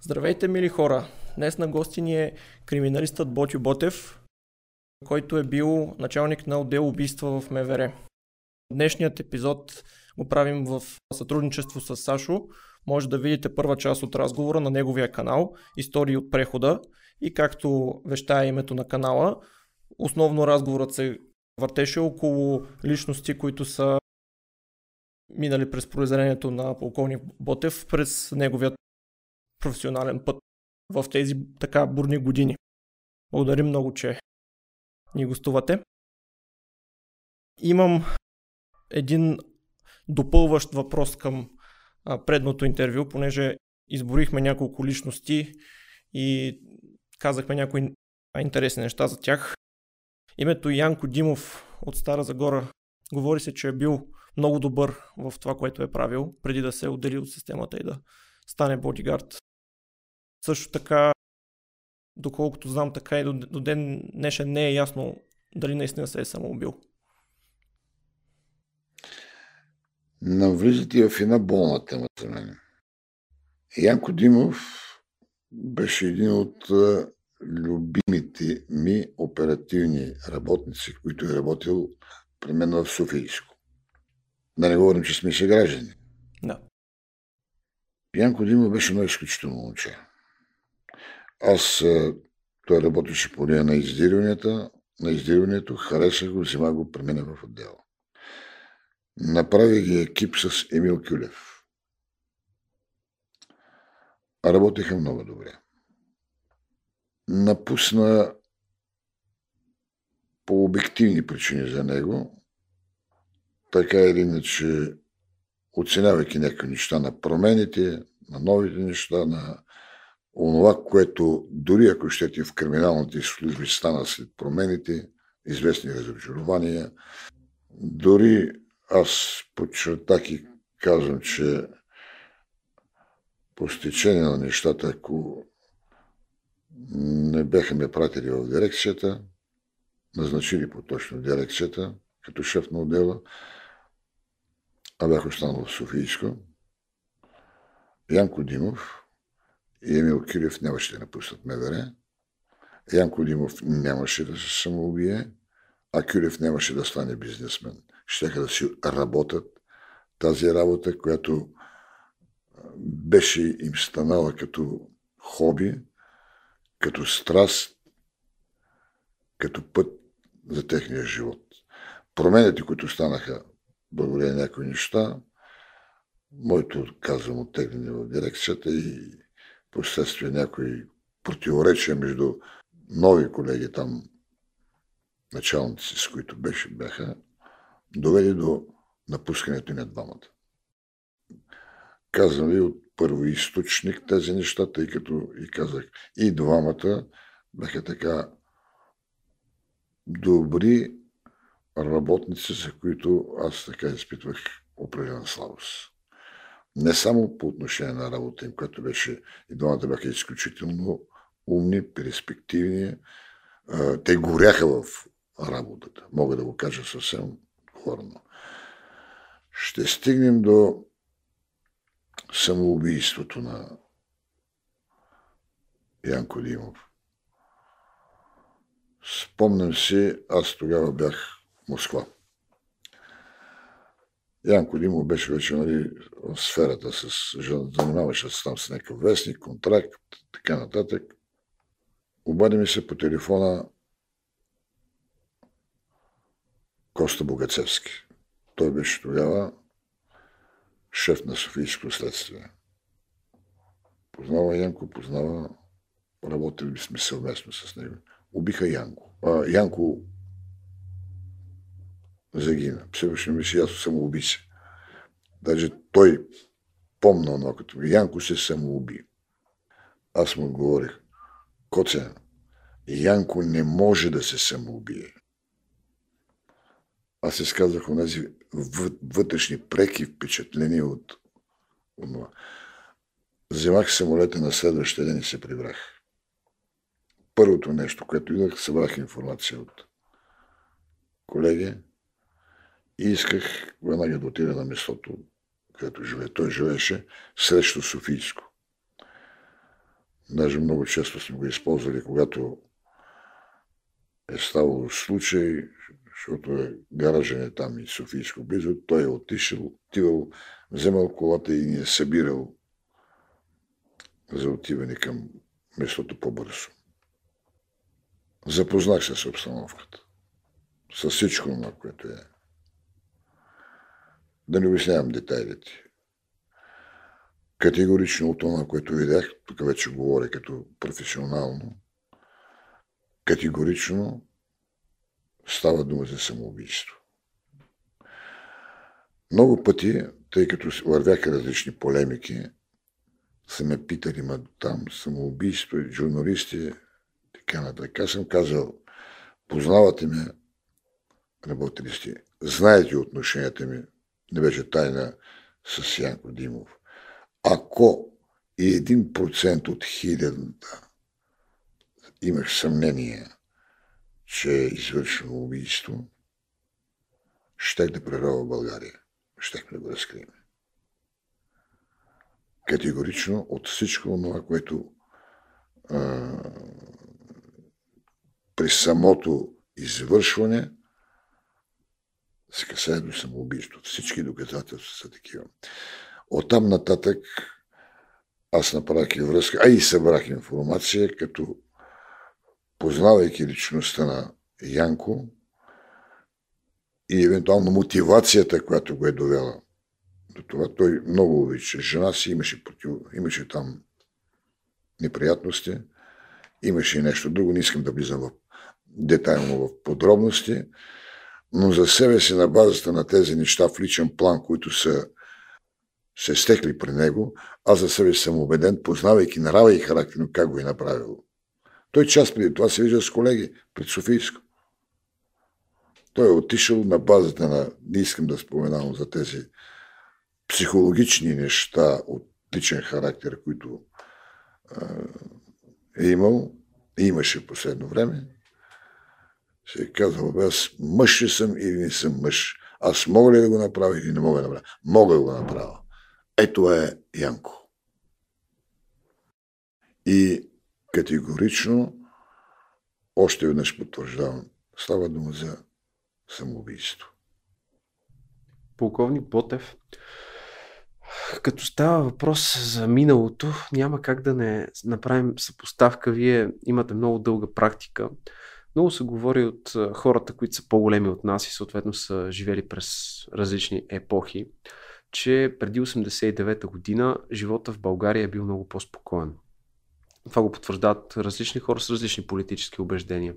Здравейте, мили хора! Днес на гости ни е криминалистът Ботю Ботев, който е бил началник на отдел убийства в МВР. Днешният епизод го правим в сътрудничество с Сашо. Може да видите първа част от разговора на неговия канал Истории от прехода и както вещая името на канала, основно разговорът се въртеше около личности, които са минали през произведението на полковник Ботев през неговият професионален път в тези така бурни години. Благодарим много, че ни гостувате. Имам един допълващ въпрос към предното интервю, понеже изборихме няколко личности и казахме някои интересни неща за тях. Името Янко Димов от Стара Загора говори се, че е бил много добър в това, което е правил, преди да се отдели от системата и да стане бодигард. Също така, доколкото знам, така и до, до ден днешен не е ясно дали наистина се е самоубил. Навлизате в една болна тема за мен. Янко Димов беше един от любимите ми оперативни работници, които е работил при мен в Софийско. Да не говорим, че сме граждани. Да. Янко Димов беше едно изключително момче. Аз, той работеше по линия на издирванията, на издирването, харесах го, взема го при мен в отдела. Направи ги екип с Емил Кюлев. Работеха много добре. Напусна по обективни причини за него, така или иначе, оценявайки някакви неща на промените, на новите неща, на онова, което дори ако щете в криминалните служби стана след промените, известни разочарования, дори аз подчертах и казвам, че по стечение на нещата, ако не бяха ме пратили в дирекцията, назначили по-точно дирекцията, като шеф на отдела, а бях останал в Софийско. Янко Димов и Емил Кирев нямаше да напуснат МВР. Янко Димов нямаше да се самоубие, а Кюрев нямаше да стане бизнесмен. Щеха да си работят тази работа, която беше им станала като хоби, като страст, като път за техния живот. Промените, които станаха благодарение на някои неща, моето казвам оттегляне в дирекцията и последствие някои противоречия между нови колеги там, началници, с които беше, бяха, доведе до напускането на двамата. Казвам ви от първоисточник тези неща, тъй като и казах, и двамата бяха така добри работници, за които аз така изпитвах определена слабост. Не само по отношение на работа им, която беше, и двамата бяха изключително умни, перспективни. Те горяха в работата. Мога да го кажа съвсем хорно. Ще стигнем до самоубийството на Янко Димов. Спомням си, аз тогава бях в Москва. Янко Димов беше вече нали, в сферата, с, занимаваше се там с някакъв вестник, контракт, така нататък. Обади ми се по телефона Коста Богацевски. Той беше тогава шеф на Софийско следствие. Познава Янко, познава, работили сме съвместно с него. Убиха Янко. А, Янко загина. Всевишно ми си, аз самоубийца. Даже той помна но като. Янко се самоуби. Аз му говорих, Коце, Янко не може да се самоубие. Аз изказах онази вътрешни преки впечатления от това. Вземах самолета на следващия ден и се прибрах. Първото нещо, което идвах, събрах информация от колеги и исках веднага да отида на местото, където живее. Той живееше срещу Софийско. Даже много често сме го използвали, когато е ставало случай, защото е гаражен е там и Софийско близо, той е отишъл, отивал, вземал колата и ни е събирал за отиване към местото по-бързо. Запознах се с обстановката. С всичко това, което е. Да не обяснявам детайлите. Категорично от това, което видях, тук вече говоря като професионално, категорично става дума за самоубийство. Много пъти, тъй като вървяха различни полемики, са ме питали, ма там самоубийство, журналисти, така нататък. Аз съм казал, познавате ме, работили сте, знаете отношенията ми, не беше тайна с Янко Димов. Ако и един процент от хилядата имах съмнение, че е извършено убийство, щех да прерова България. Щехме да го разкрием. Категорично от всичко това, което а, при самото извършване се касае до самоубийство. Всички доказателства са такива. Оттам нататък аз направих и връзка, а и събрах информация, като познавайки личността на Янко и евентуално мотивацията, която го е довела до това. Той много обича жена си, имаше, против... имаше там неприятности, имаше и нещо друго, не искам да влизам в детайлно в подробности, но за себе си на базата на тези неща в личен план, които са се стекли при него, аз за себе си съм убеден, познавайки нрава и характер, как го е направил. Той час преди това се вижда с колеги пред Софийско. Той е отишъл на базата на, не искам да споменавам за тези психологични неща от личен характер, които е имал и имаше последно време. Се казал, аз мъж ли съм или не съм мъж. Аз мога ли да го направя или не мога да направя? Мога да го направя. Ето е Янко. И категорично, още веднъж потвърждавам, става дума за самоубийство. Полковник Ботев, като става въпрос за миналото, няма как да не направим съпоставка. Вие имате много дълга практика. Много се говори от хората, които са по-големи от нас и съответно са живели през различни епохи, че преди 89-та година живота в България е бил много по-спокоен. Това го потвърждават различни хора с различни политически убеждения.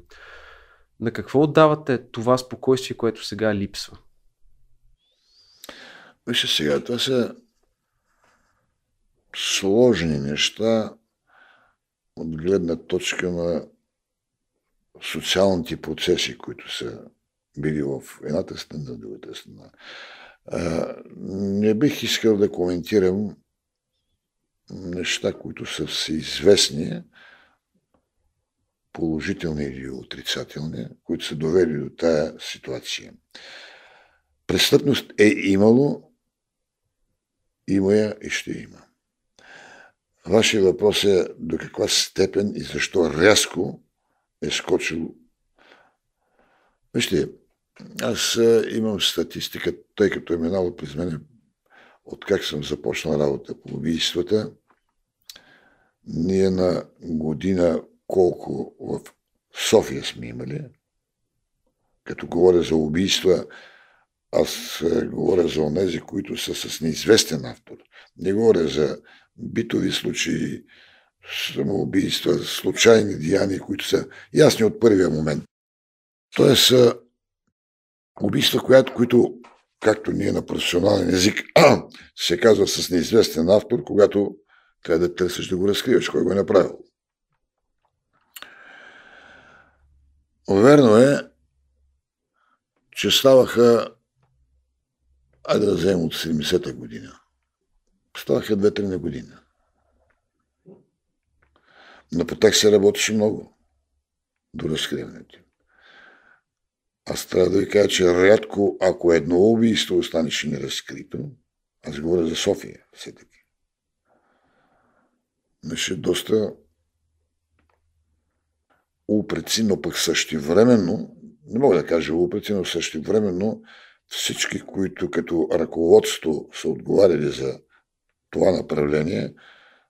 На какво отдавате това спокойствие, което сега липсва? Вижте сега, това са сложни неща от гледна точка на социалните процеси, които са били в едната страна, в другата страна. Не бих искал да коментирам неща, които са всеизвестни, положителни или отрицателни, които са довели до тая ситуация. Престъпност е имало, има я и ще има. Вашия въпрос е до каква степен и защо рязко е скочил. Вижте, аз имам статистика, тъй като е минало през мене от как съм започнал работа по убийствата. Ние на година колко в София сме имали. Като говоря за убийства, аз говоря за онези, които са с неизвестен автор. Не говоря за битови случаи, самоубийства, случайни деяния, които са ясни от първия момент. Тоест, убийства, която, които, както ние на професионален език, се казва с неизвестен автор, когато трябва да търсиш да го разкриваш, кой го е направил. Верно е, че ставаха, айде да вземем от 70-та година, ставаха две-три на година. Но по тях се работеше много до разкриването. Аз трябва да ви кажа, че рядко, ако едно убийство останеше неразкрито, аз говоря за София, все таки. Имаше доста упреци, но пък същевременно, не мога да кажа упреци, но същевременно всички, които като ръководство са отговаряли за това направление,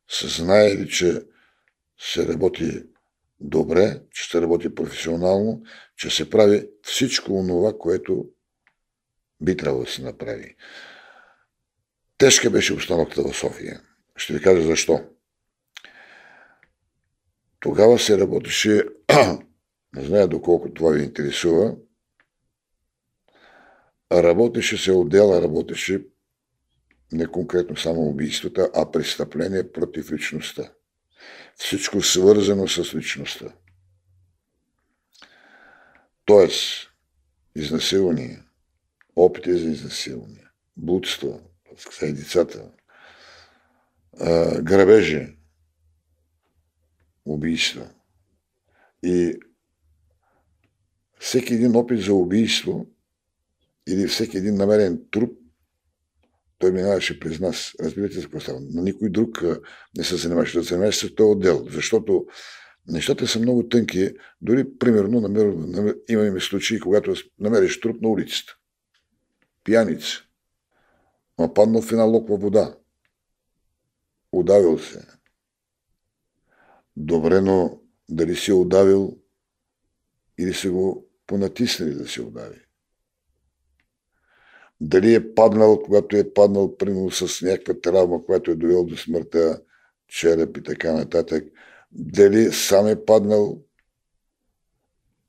са знаели, че се работи добре, че се работи професионално, че се прави всичко това, което би трябвало да се направи. Тежка беше обстановката в София. Ще ви кажа защо. Тогава се работеше, не зная доколко това ви интересува, работеше се отдела, работеше не конкретно само убийствата, а престъпление против личността. Всичко свързано с личността. Тоест, изнасилвания, опити за изнасилване, блудства, и децата, грабежи, убийства. И всеки един опит за убийство или всеки един намерен труп, той минаваше през нас. Разбирате за какво става. Но никой друг не се занимаваше да занимаваше с този отдел, защото нещата са много тънки. Дори, примерно, намер, имаме случаи, когато намериш труп на улицата. Пияница. Ма паднал в една локва вода. Удавил се. Добре, но дали си удавил или са го понатиснали да се удави. Дали е паднал, когато е паднал, примерно с някаква травма, която е довел до смъртта, череп и така нататък. Дали сам е паднал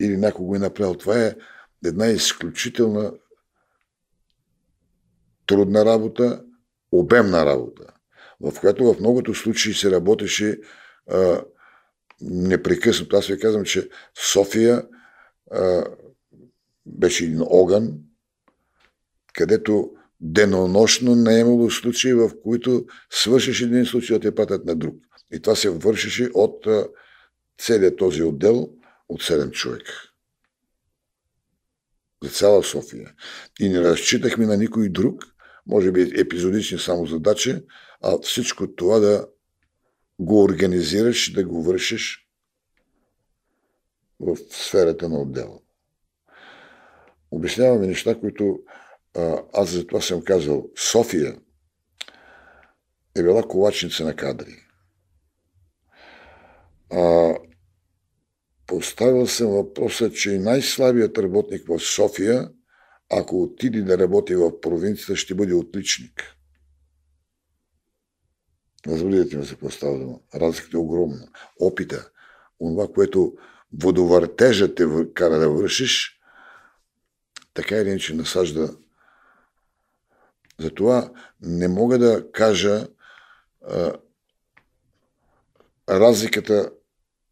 или някой го е направил. Това е една изключителна трудна работа, обемна работа, в която в многото случаи се работеше непрекъснато. Аз ви казвам, че София а, беше един огън, където денонощно не е имало случаи, в които свършиш един случай да те пратят на друг. И това се вършеше от целият този отдел от 7 човека. За цяла София. И не разчитахме на никой друг, може би епизодични само задачи, а всичко това да го организираш и да го вършиш в сферата на отдела. Обясняваме неща, които аз за това съм казал. София е била колачница на кадри. А, поставил съм въпроса, че най-слабият работник в София – ако отиде да работи в провинцията, ще бъде отличник. Разбирате ме за какво става дума. Разликата е огромна. Опита, онова, което водовъртежа те кара да вършиш, така или иначе насажда. Затова не мога да кажа а, разликата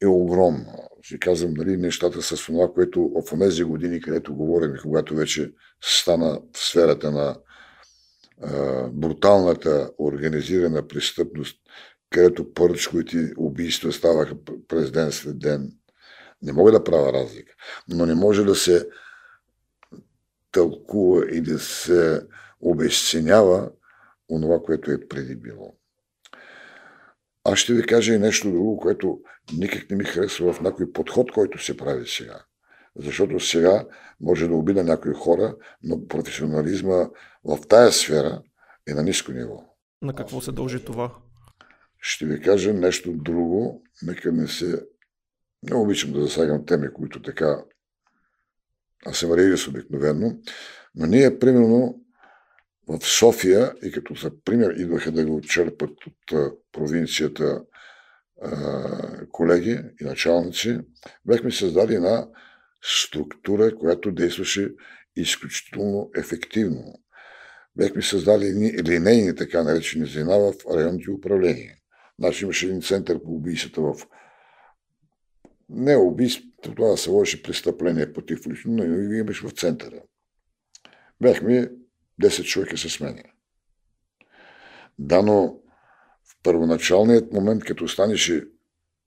е огромна. Ще казвам, нали, нещата с това, което в тези години, където говорим, когато вече стана в сферата на а, бруталната организирана престъпност, където пърчковите убийства ставаха през ден след ден. Не мога да правя разлика, но не може да се тълкува и да се обесценява онова, което е преди било. Аз ще ви кажа и нещо друго, което никак не ми харесва в някой подход, който се прави сега. Защото сега може да обида някои хора, но професионализма в тая сфера е на ниско ниво. На какво се дължи това? Ще ви кажа нещо друго. Нека не се... Не обичам да засягам теми, които така... Аз съм реалист обикновено. Но ние, примерно, в София, и като за пример идваха да го черпат от провинцията колеги и началници, бехме създали една структура, която действаше изключително ефективно. Бехме създали линейни, така наречени звена в районните управления. Значи имаше един център по убийствата в не убийство, това се лоши престъпление против лично, но имаше в центъра. Бяхме 10 човека се сменя. Да, но в първоначалният момент, като станеше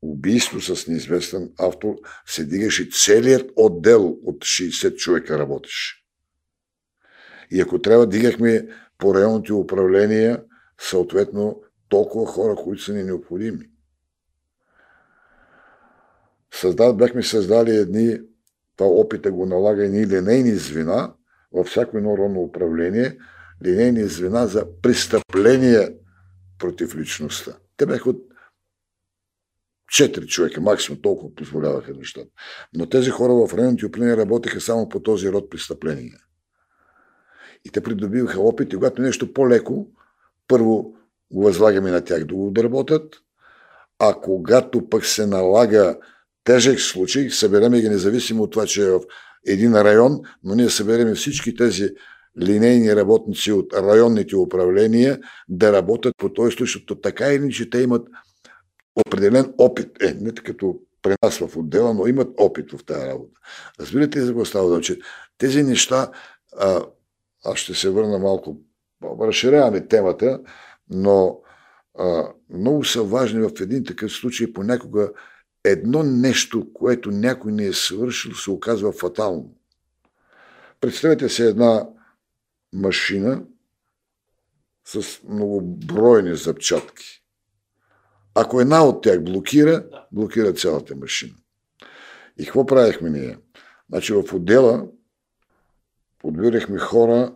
убийство с неизвестен автор, се дигаше целият отдел от 60 човека работеше. И ако трябва, дигахме по районните управления съответно толкова хора, които са ни необходими. създад, бяхме създали едни, това опита го налага едни линейни звена във всяко едно родно управление, линейни звена за престъпление против личността. Те бяха от четири човека, максимум толкова позволяваха нещата. Но тези хора в районните управления работеха само по този род престъпления. И те придобиваха опит и когато нещо по-леко, първо го възлагаме на тях да го доработят, а когато пък се налага тежък случай, събереме ги независимо от това, че е в един район, но ние събереме всички тези линейни работници от районните управления да работят по този случай, защото така или че те имат определен опит. Е, не като при нас в отдела, но имат опит в тази работа. Разбирате ли за какво става че тези неща, а, аз ще се върна малко, разширяваме темата, но а, много са важни в един такъв случай понякога едно нещо, което някой не е свършил, се оказва фатално. Представете се една машина с многобройни запчатки. Ако една от тях блокира, блокира цялата машина. И какво правихме ние? Значи в отдела подбирахме хора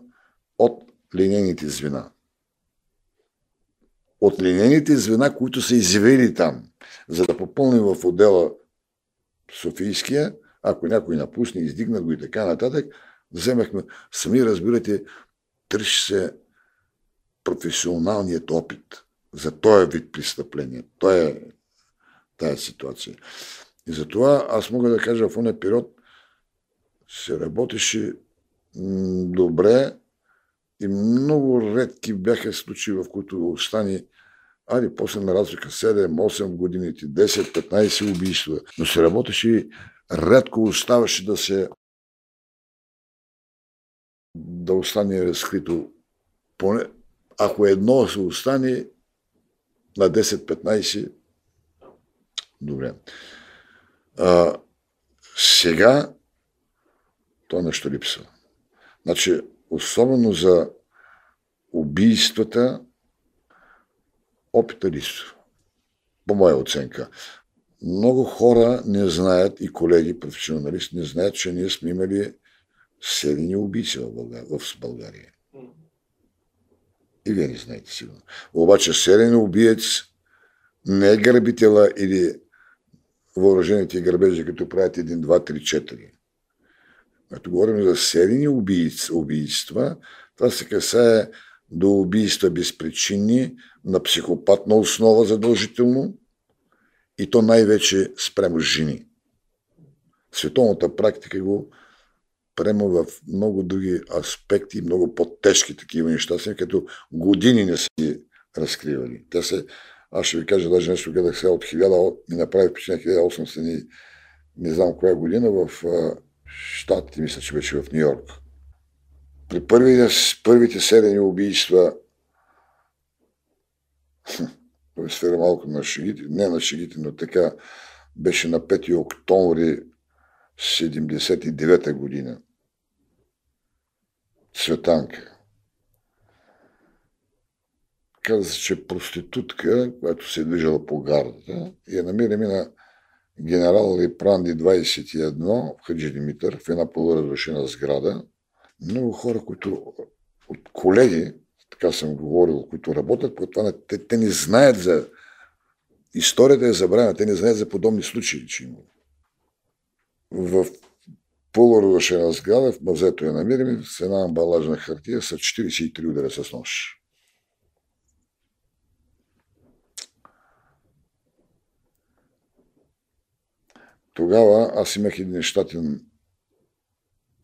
от линейните звена. От линейните звена, които са извели там, за да попълним в отдела Софийския, ако някой напусне, издигнат го и така нататък, вземахме, сами разбирате, търси се професионалният опит за този вид престъпление. Той е тая ситуация. И затова аз мога да кажа, в този период се работеше добре и много редки бяха случаи, в които остани Али, после нарастваха 7, 8 годините, 10, 15 убийства. Но се работеше редко оставаше да се да остане разкрито. Поне, ако едно се остане на 10-15, добре. А, сега то нещо липсва. Значи, особено за убийствата, опита липсва. По моя оценка. Много хора не знаят, и колеги, професионалисти, не знаят, че ние сме имали серийни убийци в България. В България. И вие не знаете сигурно. Обаче серийен убиец не е грабителя или въоръжените грабежи, като правят един, два, три, четири. Като говорим за серийни убийства, това се касае до убийства безпричинни, на психопатна основа задължително, и то най-вече спрямо жени. Световната практика го приема в много други аспекти, много по-тежки такива неща, след като години не са ги разкривали. Те се, аз ще ви кажа, даже нещо гледах сега от 1000, ми направи впечатление 1800, не знам коя година, в Штатите, мисля, че беше в Нью Йорк. При първите, първите седени убийства, той сфера малко на шегите, не на шегите, но така беше на 5 октомври 79 година. Цветанка. Каза се, че проститутка, която се е движала по гардата я намираме на генерал Липранди 21 в Хаджи Димитър в една полуразрушена сграда. Много хора, които от колеги, така съм говорил, които работят по това, те, те не знаят за историята е забравена, те не знаят за подобни случаи, че има. В полуразрушена сграда, в мазето я намираме, с една амбалажна хартия с 43 удара с нож. Тогава аз имах един нещатен,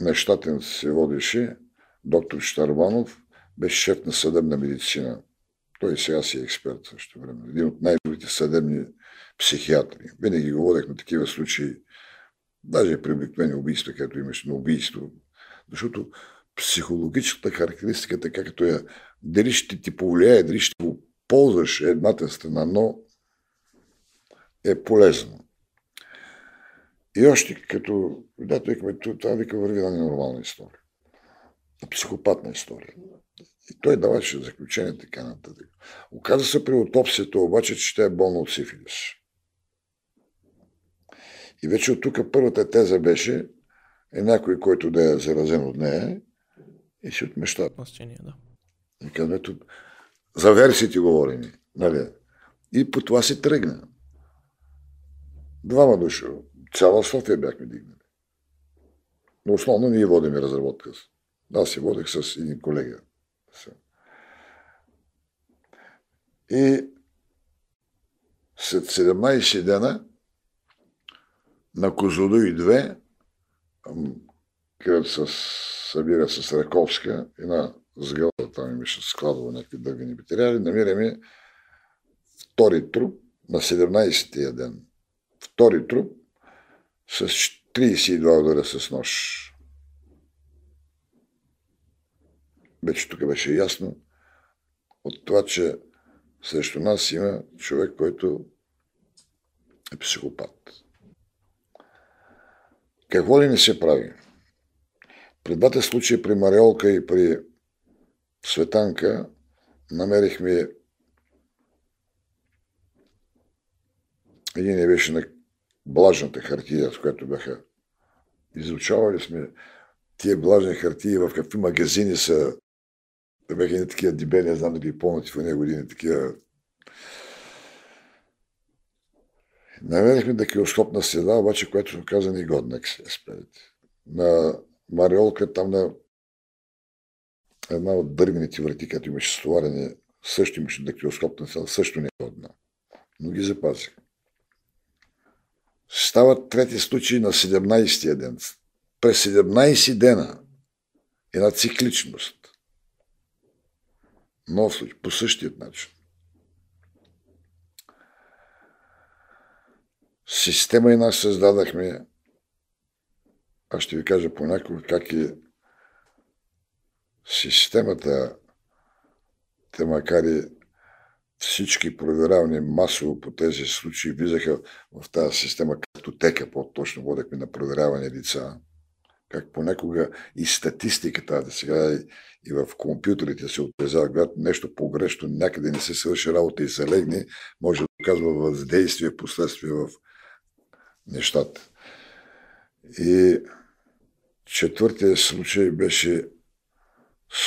нещатен се водеше, доктор Штарбанов, беше шеф на съдебна медицина. Той сега си е експерт също време. Един от най-добрите съдебни психиатри. Винаги го водех на такива случаи, даже при обикновени убийства, където имаш на убийство. Защото психологическата характеристика, така като я, дали ще ти повлияе, дали ще ползваш едната страна, но е полезно. И още като, да, викаме, това вика върви на ненормална история. На психопатна история. И той даваше заключение така нататък. Оказа се при отопсията обаче, че тя е болна от сифилис. И вече от тук първата теза беше е някой, който да е заразен от нея и си отмеща. Мъщение, да. И където за версиите говорим. Нали? И по това се тръгна. Двама души. Цяла София бяхме дигнали. Но основно ние водим разработка. Аз си водех с един колега. И след 17 дена на Козлодуй 2, където се събира с Раковска, една сграда, там имаше складова някакви дъргани материали, намираме втори труп на 17-тия ден. Втори труп с 32 удара с нож. Вече тук беше ясно от това, че срещу нас има човек, който е психопат. Какво ли не се прави? При двата случая, при Мариолка и при Светанка, намерихме един не беше на блажната хартия, с която бяха изучавали сме тия блажни хартии, в какви магазини са да бяха едни такива дебели, не знам дали помните в нея години, такива Намерихме да киоскопна следа, обаче, която се оказа негодна експерите. На Мариолка, там на една от дървените врати, като имаше стоварене, също имаше да киоскопна следа, също негодна. Но ги запазих. Става трети случай на 17-тия ден. През 17 дена една цикличност. Нов случай, по същия начин. Система и нас създадахме. Аз ще ви кажа понякога как е системата, те макар и всички проверявани масово по тези случаи влизаха в тази система като тека, по-точно водехме на проверявани лица, как понякога и статистиката, да сега и в компютрите се отразява, когато нещо погрешно някъде не се свърши работа и залегне, може да оказва въздействие, последствие в нещата. И четвъртия случай беше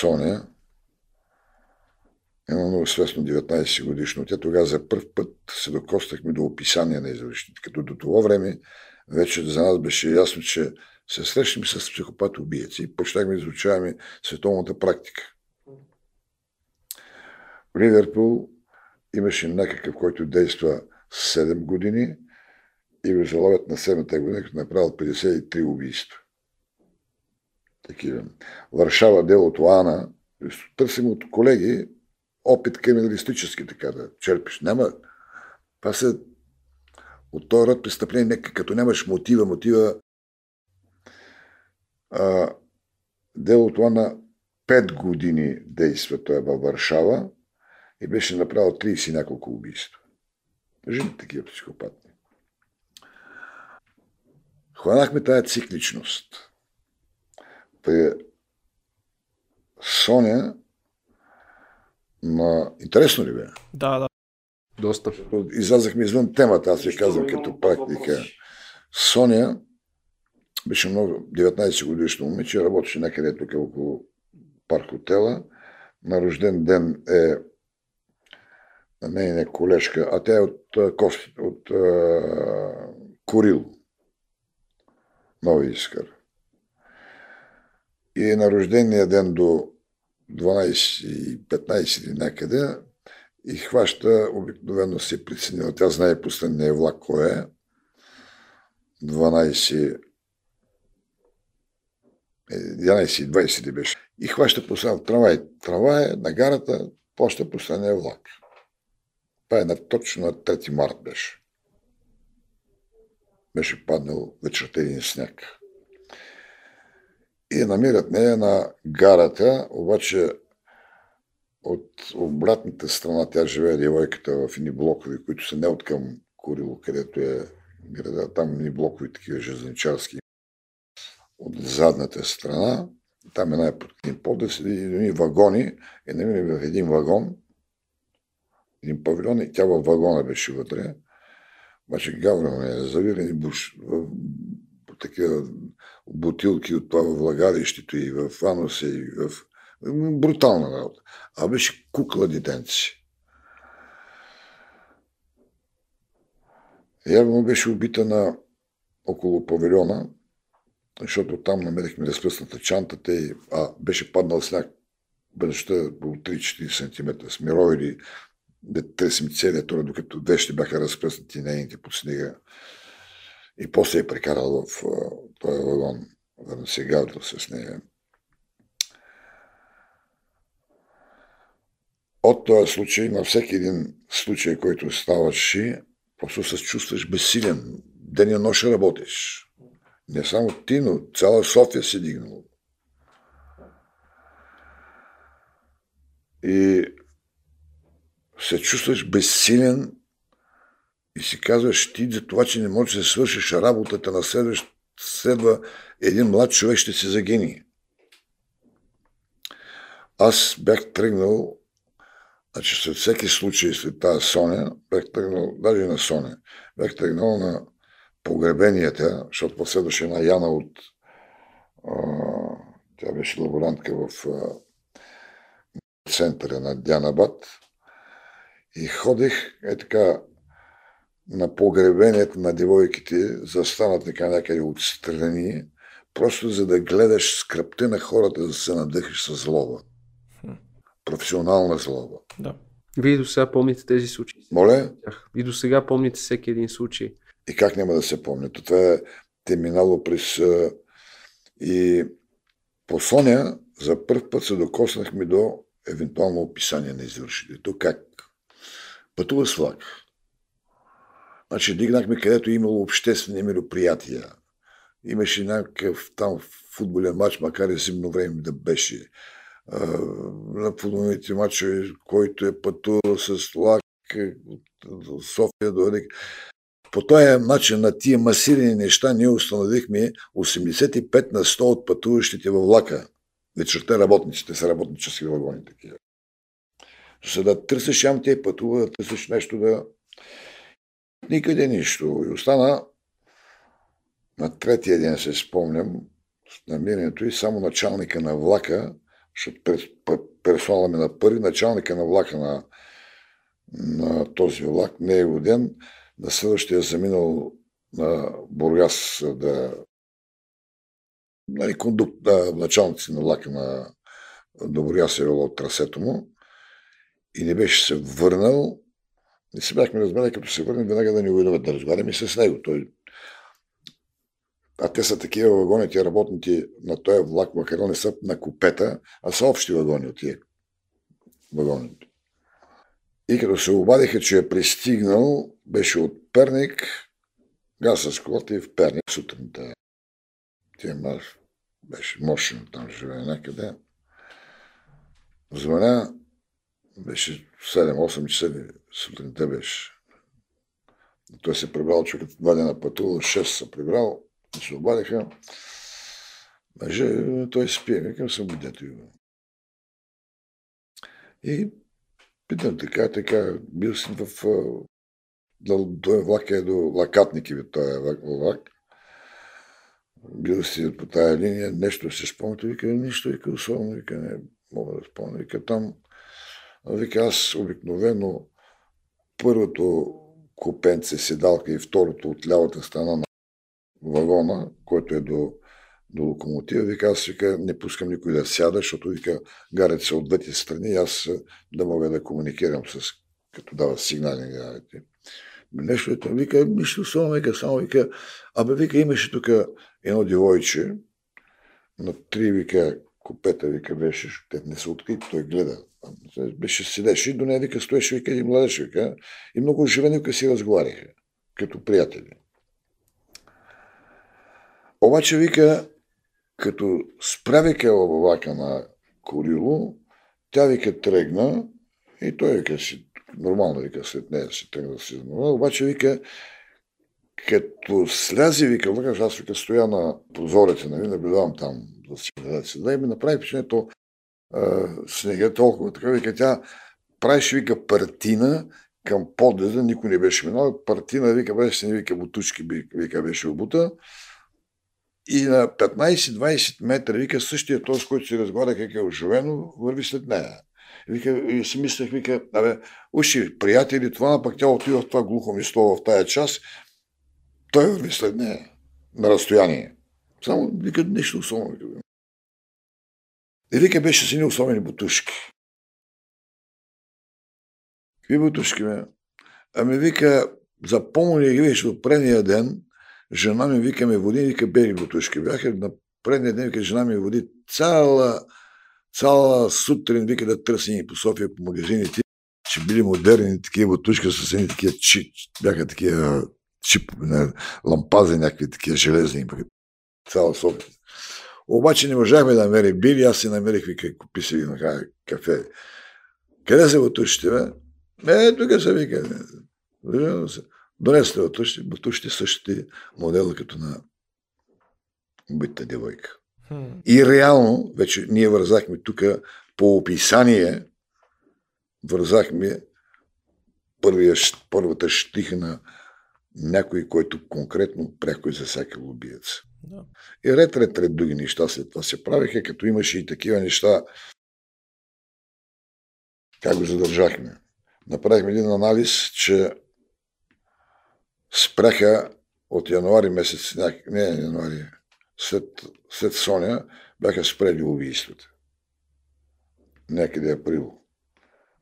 Соня, едно много свестно 19 годишно. Тя тогава за първ път се докостахме до описание на извършителите. Като до това време вече за нас беше ясно, че се срещнем с психопат-убиеци и почнахме да изучаваме световната практика. В Ливерпул имаше някакъв, който действа 7 години и в залогът на 7-та година, като направил 53 убийства. Такива. Варшава делото Ана, търсим от колеги опит криминалистически, така да черпиш. Няма. Това са от този род престъпление, като нямаш мотива, мотива а, делото на 5 години действа той във Варшава и беше направил 30 няколко убийства. Жени такива психопатни. Хванахме тая цикличност. При Соня Ма, интересно ли бе? Да, да. Доста. Излязахме извън темата, аз ви казвам като практика. Соня беше много 19 годишно момиче, работеше някъде тук около парк хотела. На рожден ден е на нейна колежка, а тя е от, от, от uh, Корил, Нови Искър. И на рождения ден до 12 15 или някъде и хваща, обикновено се преценила. Тя знае последния влак кой е. 12 11 20 ли беше. И хваща последния трамвай. Трамвай на гарата, плаща последния влак. Това е на, точно на 3 март беше. Беше паднал вечерта един сняг и намират нея на гарата, обаче от обратната страна тя живее девойката в едни блокови, които са не от към Курило, където е града, там едни блокови такива железничарски от задната страна, там е най-под един едни вагони и намира в един вагон, един павилион и тя във вагона беше вътре. Обаче Гаврил е завирени буш, в такива бутилки от това в влагалището и в ануса и в брутална работа. А беше кукла детенци. Му беше убита на около павилиона, защото там намерихме разпръсната чантата и а, беше паднал сняг бъдеща по 3-4 см с мировили да търсим целият тура, докато вещи бяха разпръснати нейните под снега. И после е прекарал в този вагон, да се гаврил с нея. От този случай, на всеки един случай, който ставаше, просто се чувстваш безсилен. Ден и нощ работиш. Не само ти, но цяла София се дигнала. И се чувстваш безсилен и си казваш ти за това, че не можеш да свършиш работата на следващ, следва един млад човек ще се загини. Аз бях тръгнал, значи след всеки случай, след тази Соня, бях тръгнал, даже на Соня, бях тръгнал на погребенията, защото последваше една Яна от а, тя беше лаборантка в а, центъра на Дянабад и ходих е така на погребението на девойките, застанат така някъде отстрани, просто за да гледаш скръпта на хората, за да се надъхаш с злоба. Професионална злоба. Да. Вие до сега помните тези случаи? Моля? И до сега помните всеки един случай. И как няма да се помня? Това е, те минало през... И по Соня за първ път се докоснахме до евентуално описание на извършителите. Как? Пътува с влак. Значи дигнахме където е имало обществени мероприятия. Имаше някакъв там футболен матч, макар и зимно време да беше. на футболните матчове, който е пътувал с влак от София до Велик. По този начин на тия масирани неща ние установихме 85 на 100 от пътуващите във влака. Вечерта работниците са работнически вагони такива. За да търсиш ям те пътува, да търсиш нещо да... Никъде нищо. И остана на третия ден, се спомням, с намирането и само началника на влака, защото персонала ми на първи, началника на влака на, на този влак, не е ден, на следващия заминал на Бургас да нали, кондукт, да, началници на влака на до Бургас е от трасето му и не беше се върнал. И се бяхме разбрали, като се върнем, веднага да ни уведомят да разговаряме с него. Той... А те са такива вагони, тия работните на този влак, макар не са на купета, а са общи вагони от тия вагоните. И като се обадиха, че е пристигнал, беше от Перник, газ с колата и в Перник сутринта. Тя мъж беше мощно там живее някъде. Звъня, беше 7-8 часа сутринта беше. Той се прибрал, човекът два дена пътувал, 6 се прибрал, и се обадиха. Мъже, той спи, викам съм будето. И Питам така, така, бил си в... Той влак е до Лакатники, този влак. Бил си по тая линия, нещо се спомняте, вика, нищо, вика, особено, вика, не мога да спомня. Вика, там, вика, аз обикновено първото купенце седалка и второто от лявата страна на вагона, който е до до локомотива. Вика, аз вика, не пускам никой да сяда, защото вика, гарят се от двете страни и аз да мога да комуникирам с, като дава сигнали гарите. Нещо е вика, нищо само вика, само вика, абе вика, имаше тук едно девойче, на три вика, купета, вика, беше, те не са открити, той гледа. Беше седеше и до нея, вика, стоеше, вика, и младеж, вика, и много оживено, вика, си разговаряха, като приятели. Обаче, вика, като справи влака на Корило, тя вика тръгна и той вика си, нормално вика след нея си тръгна да се занимава, обаче вика, като слязи, вика, аз вика стоя на прозореца, нали, наблюдавам там да си да се да и ми направи впечатление, то снега толкова така, вика, тя правиш, вика, партина към подлеза, никой не беше минал. Партина вика, беше не вика, бутушки вика, беше обута. И на 15-20 метра, вика, същия този, който си разговаря как е оживено, върви след нея. Вика, и си мислех, вика, абе, уши, приятели, това, пък тя отива в това глухо место в тая час, той върви след нея на разстояние. Само, вика, нещо особено. И вика, беше си особени бутушки. Какви бутушки, ме? Ами вика, запомни ги, виж, от предния ден, жена ми вика ме води, вика бели бутушки. Бяха на предния ден, вика, жена ми води цяла, цяла сутрин, вика да търси по София по магазините, че били модерни такива бутушки с едни такива чип, бяха такива чип, лампази, някакви такива железни, цяла София. Обаче не можахме да намерим били, аз си намерих, вика, купи си на кафе. Къде са бутушите, бе? Е, тук са вика. Донесли бутушите, бутушите същите модела като на убитата девойка. И реално, вече ние вързахме тук по описание, вързахме първия, първата щиха на някой, който конкретно пряко е засякал убиец. Да. И ред, ред, ред други неща след това се правиха, като имаше и такива неща, как го задържахме. Направихме един анализ, че спреха от януари месец, не януари, след, след Соня, бяха спрели убийствата. Някъде април.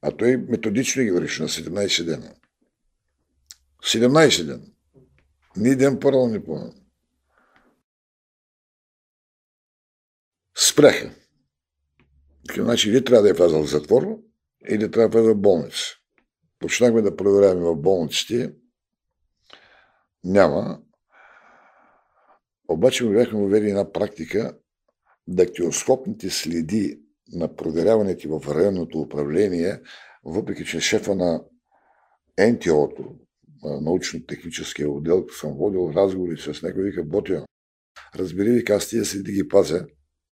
А той методично ги върши на 17 дена. 17 дена. Ни ден първо, ни по Спреха. Значи или трябва да е влязал в затвор, или трябва да е в болница. Почнахме да проверяваме в болниците. Няма. Обаче ми бяхме въвели една практика дактилоскопните следи на проверяването в районното управление, въпреки че шефа на НТО-то, научно-техническия отдел, съм водил разговори с него, вика, Ботя, разбери ви, аз тия следи ги пазя,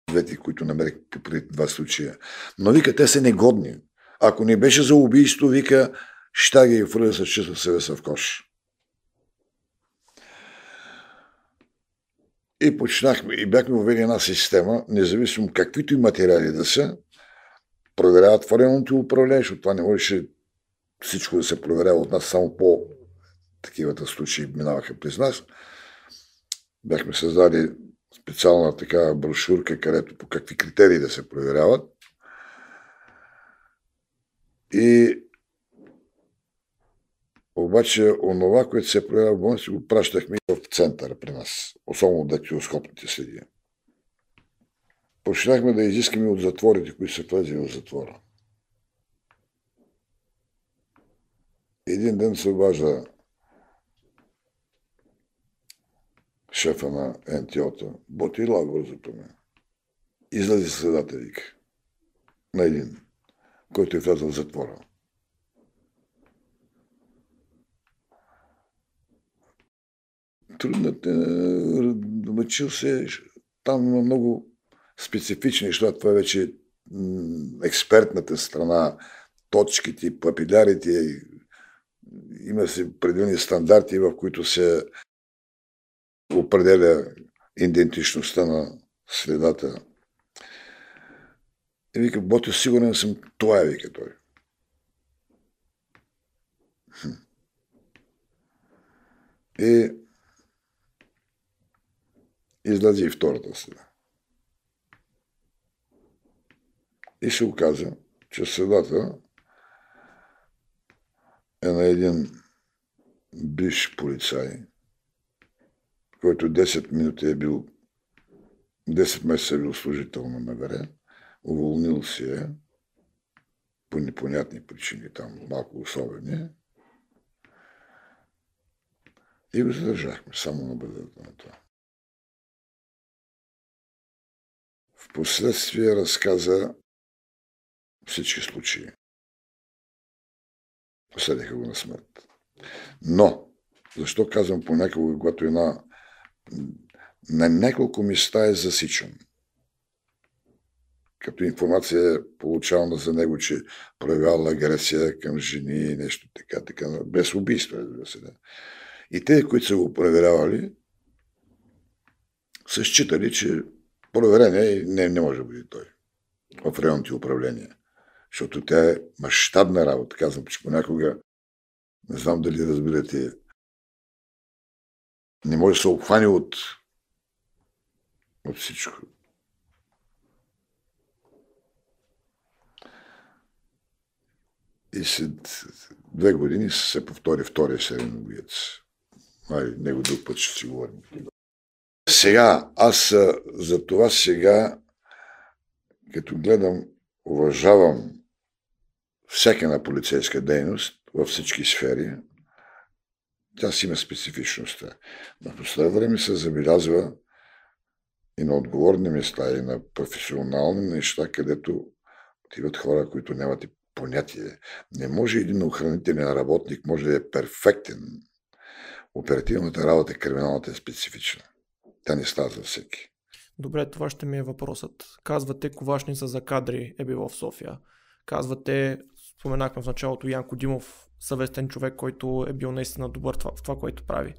двете, които намерих преди два случая. Но вика, те са негодни. Ако не беше за убийство, вика, ще ги фърля с чиста съвеса в кош. И почнахме, и бяхме въвели една система, независимо каквито и материали да са, проверяват твореното управление, защото това не можеше всичко да се проверява от нас, само по такивата случаи минаваха през нас. Бяхме създали специална такава брошурка, където по какви критерии да се проверяват. И обаче онова, което се проявява в болница, го пращахме в центъра при нас, особено дактилоскопните следи. Почнахме да изискаме от затворите, които са влезли в затвора. Един ден се обажда шефа на НТО-та, Ботила бързото ме. Излезе следата, вика, на един, който е влязъл в затвора. трудно мъчил се. Там има много специфични неща. Това е вече експертната страна, точките, папилярите. Има си определени стандарти, в които се определя идентичността на следата. И вика, Ботио, сигурен съм, това е, вика той. И излезе и втората следа. И се оказа, че следата е на един бивш полицай, който 10 минути е бил 10 месеца е бил служител на МВР, уволнил си е по непонятни причини, там малко особени, и го задържахме само на бъдата на това. Впоследствие разказа всички случаи. Посъдиха го на смърт. Но, защо казвам понякога, когато една на няколко места е засичан. като информация е получавана за него, че проявял агресия към жени и нещо така, така, без убийство. Да. И те, които са го проверявали, са считали, че проверение не, не може да бъде той в районните управления. Защото тя е мащабна работа. Казвам, че понякога, не знам дали разбирате, не може да се обхване от, от всичко. И след две години се повтори втория сериен убиец. Ай, него друг път ще си говорим. Сега, аз за това сега, като гледам, уважавам всяка на полицейска дейност във всички сфери, тя си има специфичността. Но по следва време се забелязва и на отговорни места, и на професионални неща, където отиват хора, които нямат и понятие. Не може един охранителен работник може да е перфектен. Оперативната работа, криминалната е специфична. Тя не става за всеки. Добре, това ще ми е въпросът. Казвате, ковашница за кадри е било в София. Казвате, споменахме в началото Янко Димов, съвестен човек, който е бил наистина добър в това, което прави.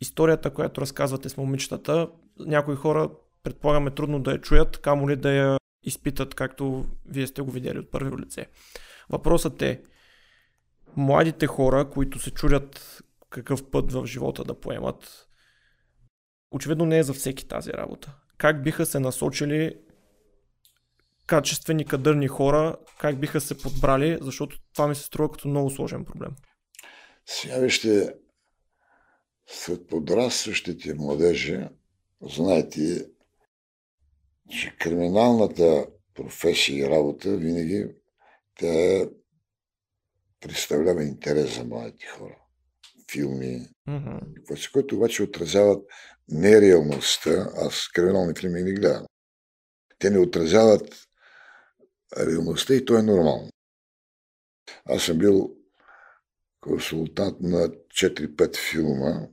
Историята, която разказвате с момичетата, някои хора предполагаме трудно да я чуят, камо ли да я изпитат, както вие сте го видели от първи лице. Въпросът е, младите хора, които се чудят какъв път в живота да поемат, очевидно не е за всеки тази работа. Как биха се насочили качествени, кадърни хора, как биха се подбрали, защото това ми се струва като много сложен проблем. Сега вижте, след подрастващите младежи, знаете, че криминалната професия и работа винаги тя представлява интерес за младите хора. Филми, mm-hmm. които обаче отразяват нереалността. Аз криминални филми не гледам. Те не отразяват реалността и то е нормално. Аз съм бил консултант на 4-5 филма,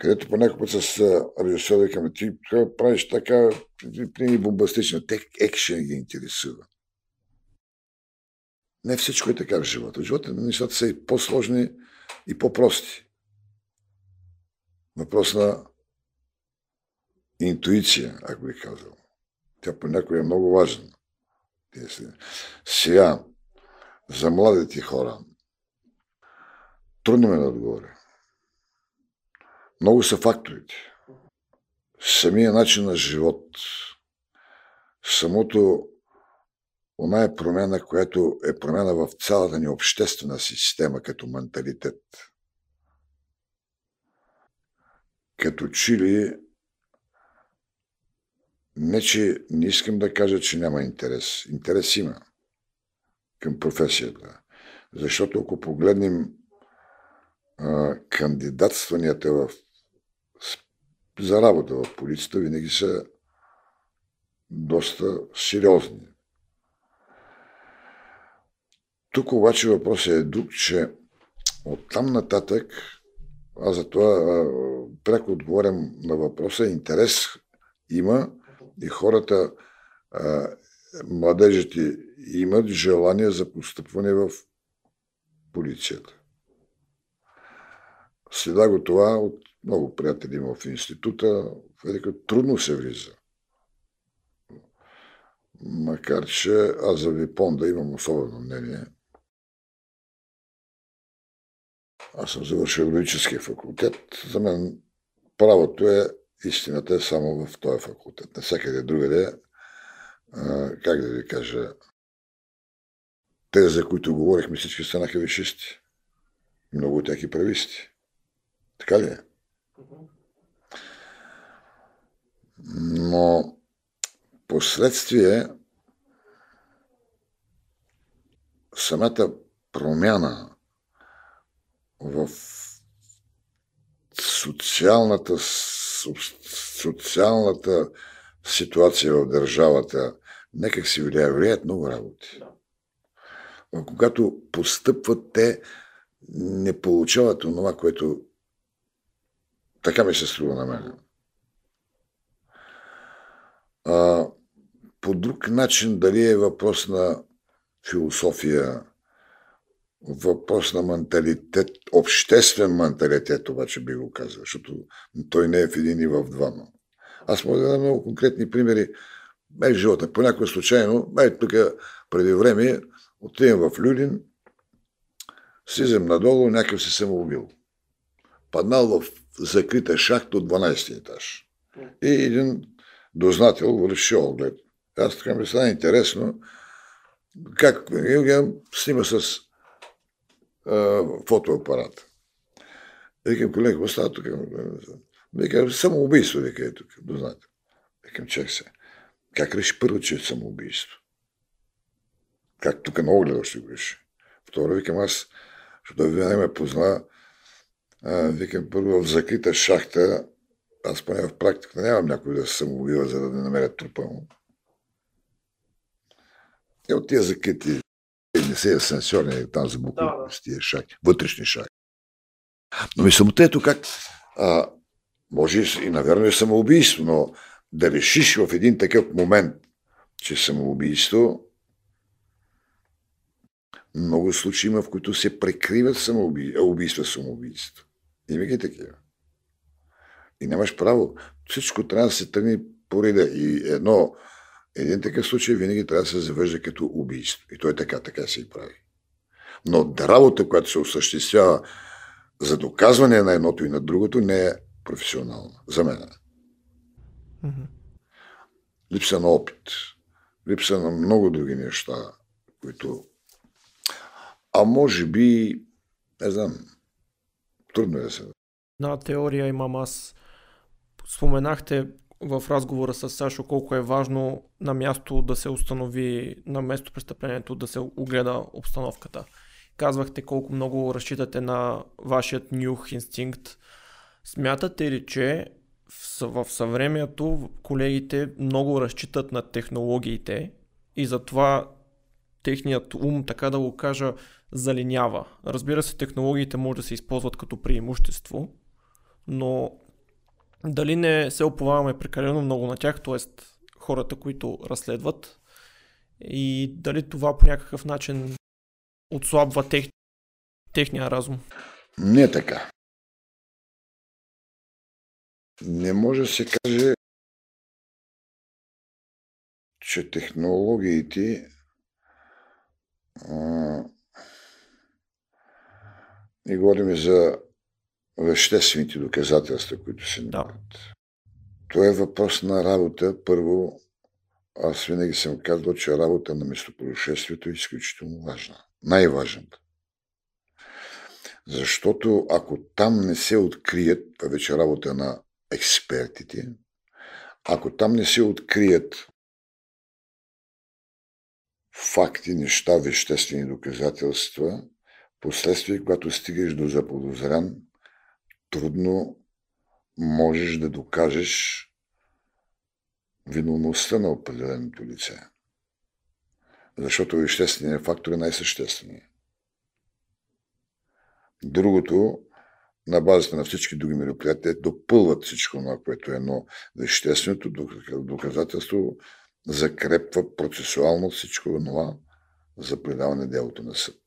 където по някой път с режисьор викаме, ти правиш така, при бомбастична, те екшен ги интересува. Не всичко е така в живота. В живота нещата са и по-сложни и по-прости. Въпрос на интуиция, ако ви казвам. Тя понякога е много важна. Сега, за младите хора, трудно ме да отговоря. Много са факторите. Самия начин на живот, самото оная промяна, която е промяна в цялата ни обществена система като менталитет. Като чили не, че не искам да кажа, че няма интерес. Интерес има към професията. Защото ако погледнем а, кандидатстванията в, за работа в полицията, винаги са доста сериозни. Тук обаче въпросът е друг, че оттам нататък, аз за това пряко отговорям на въпроса, интерес има, и хората, а, младежите имат желание за постъпване в полицията. Следа го това от много приятели има в института, в трудно се влиза. Макар, че аз за Випонда имам особено мнение. Аз съм завършил юридическия факултет. За мен правото е истината е само в този факултет. Навсякъде другаде, как да ви кажа, те, за които говорихме, всички станаха вишисти. Много от тях и прависти. Така ли е? Но последствие самата промяна в социалната социалната ситуация в държавата някак си влияе, влияят много работи. Но когато постъпват, те не получават това, което така ми се струва на мен. А, по друг начин, дали е въпрос на философия, въпрос на менталитет, обществен менталитет, обаче би го казал, защото той не е в един и в двама. Аз мога да дам много конкретни примери. В живота. Понякога случайно, бе тук преди време, отивам в Люлин, слизам надолу, някакъв се съм убил. Паднал в закрита шахта от 12 етаж. И един дознател върши оглед. Аз така ми стана интересно как снима с а, фотоапарат. Викам, колега, какво става тук? Вика, самоубийство, вика е тук, дознател. Викам, чак се. Как реши първо, че е самоубийство? Как тук на огледа ще го реши? Второ, викам, аз, защото винаги ме позна, викам, първо в закрита шахта, аз поне в практика нямам някой да се самоубива, за да не намерят трупа му. И от тия закрити не се асансьорни там за буклук да, да. с тия шахти, вътрешни шахти. Но мисълта ето как а, може и, наверное, самоубийство, но да решиш в един такъв момент, че самоубийство, много случаи има, в които се прекриват самоубийства самоубийство. Има ги такива. И нямаш право. Всичко трябва да се тръгне по реда. И едно, един такъв случай винаги трябва да се завежда като убийство. И то е така, така се и прави. Но работа, която се осъществява за доказване на едното и на другото, не е професионална. За мен. Mm-hmm. Липса на опит. Липса на много други неща, които... А може би, не знам, трудно е да се... На теория имам аз Споменахте в разговора с Сашо колко е важно на място да се установи, на место престъплението да се огледа обстановката. Казвахте колко много разчитате на вашият нюх инстинкт. Смятате ли, че в съвремието колегите много разчитат на технологиите и затова техният ум, така да го кажа, залинява. Разбира се, технологиите може да се използват като преимущество, но дали не се оповаваме прекалено много на тях, т.е. хората, които разследват и дали това по някакъв начин отслабва тех... техния разум? Не е така. Не може да се каже, че технологиите а, и говорим за веществените доказателства, които се намират. Да. Това е въпрос на работа. Първо, аз винаги съм казвал, че работа на местопроизшествието е изключително важна. Най-важната. Защото ако там не се открият, това вече работа на експертите, ако там не се открият факти, неща, веществени доказателства, последствие, когато стигаш до заподозран, трудно можеш да докажеш виновността на определеното лице. Защото вещественият фактор е най-същественият. Другото, на базата на всички други мероприятия, допълват всичко това, което е едно вещественото доказателство, закрепва процесуално всичко това за предаване делото на съд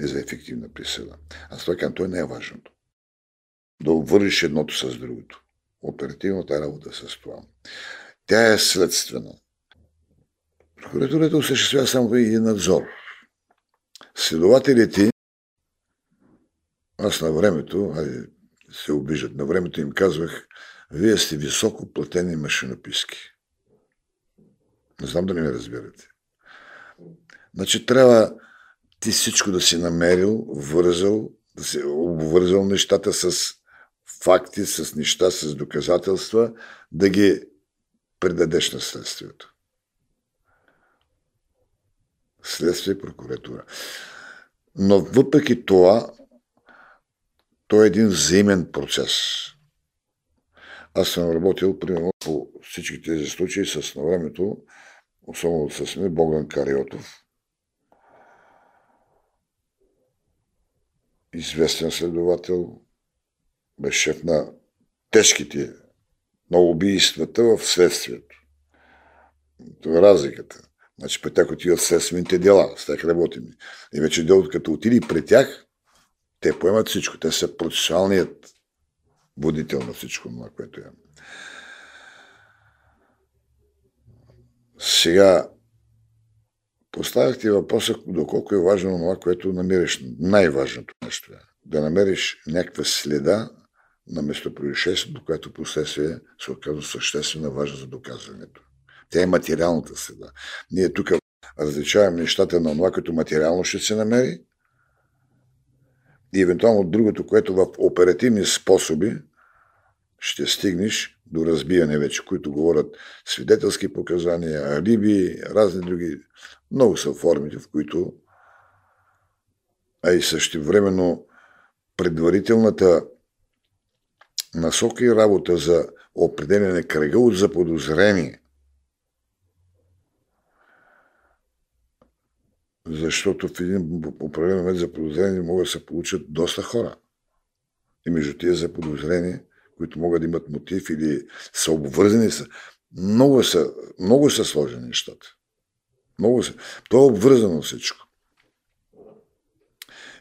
и за ефективна присъда. Аз това казвам, не е важното да обвържиш едното с другото. Оперативната работа с това. Тя е следствена. Прокуратурата осъществява само един надзор. Следователите, аз на времето, айде, се обижат, на времето им казвах, вие сте високо платени машинописки. Не знам да не ме разбирате. Значи трябва ти всичко да си намерил, вързал, да си обвързал нещата с факти, с неща, с доказателства, да ги предадеш на следствието. Следствие и прокуратура. Но въпреки това, то е един взаимен процес. Аз съм работил, примерно, по всички тези случаи с на времето, особено с мен, Богдан Кариотов, известен следовател, беше шеф на тежките, на убийствата в следствието. Това е разликата. Значи при тях отиват следствените дела, с тях работим. И вече делото като отиде при тях, те поемат всичко. Те са процесуалният водител на всичко това, което е. Сега, поставяхте въпроса доколко е важно това, което намериш. Най-важното нещо е да намериш някаква следа на местопроизшествието, което последствие се оказва съществена важна за доказването. Тя е материалната следа. Ние тук различаваме нещата на това, като материално ще се намери и евентуално другото, което в оперативни способи ще стигнеш до разбиване вече, които говорят свидетелски показания, алиби, разни други. Много са формите, в които а и също времено предварителната насока и работа за определене кръга от заподозрение. Защото в един определен момент за подозрение могат да се получат доста хора. И между тия заподозрения, които могат да имат мотив или са обвързани, са, много, са, много са сложени нещата. Много са. То е обвързано всичко.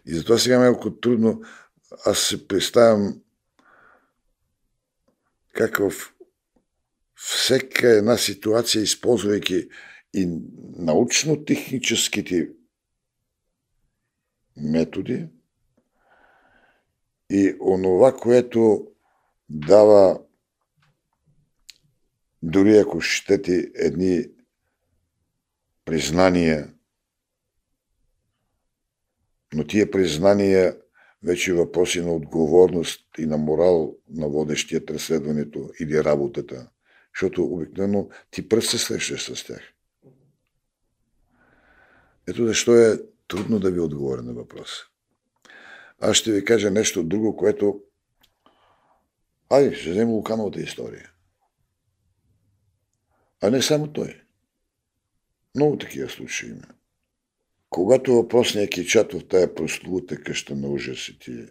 И затова сега е малко трудно. Аз се представям как в всяка една ситуация, използвайки и научно-техническите методи и онова, което дава дори ако щете едни признания, но тия признания вече въпроси на отговорност и на морал на водещият разследването или работата. Защото обикновено ти пръст се срещаш с тях. Ето защо е трудно да ви отговоря на въпроса. Аз ще ви кажа нещо друго, което... Ай, ще вземем Лукановата история. А не само той. Много такива случаи има. Когато въпросният кичат в тая прослута къща на ужасите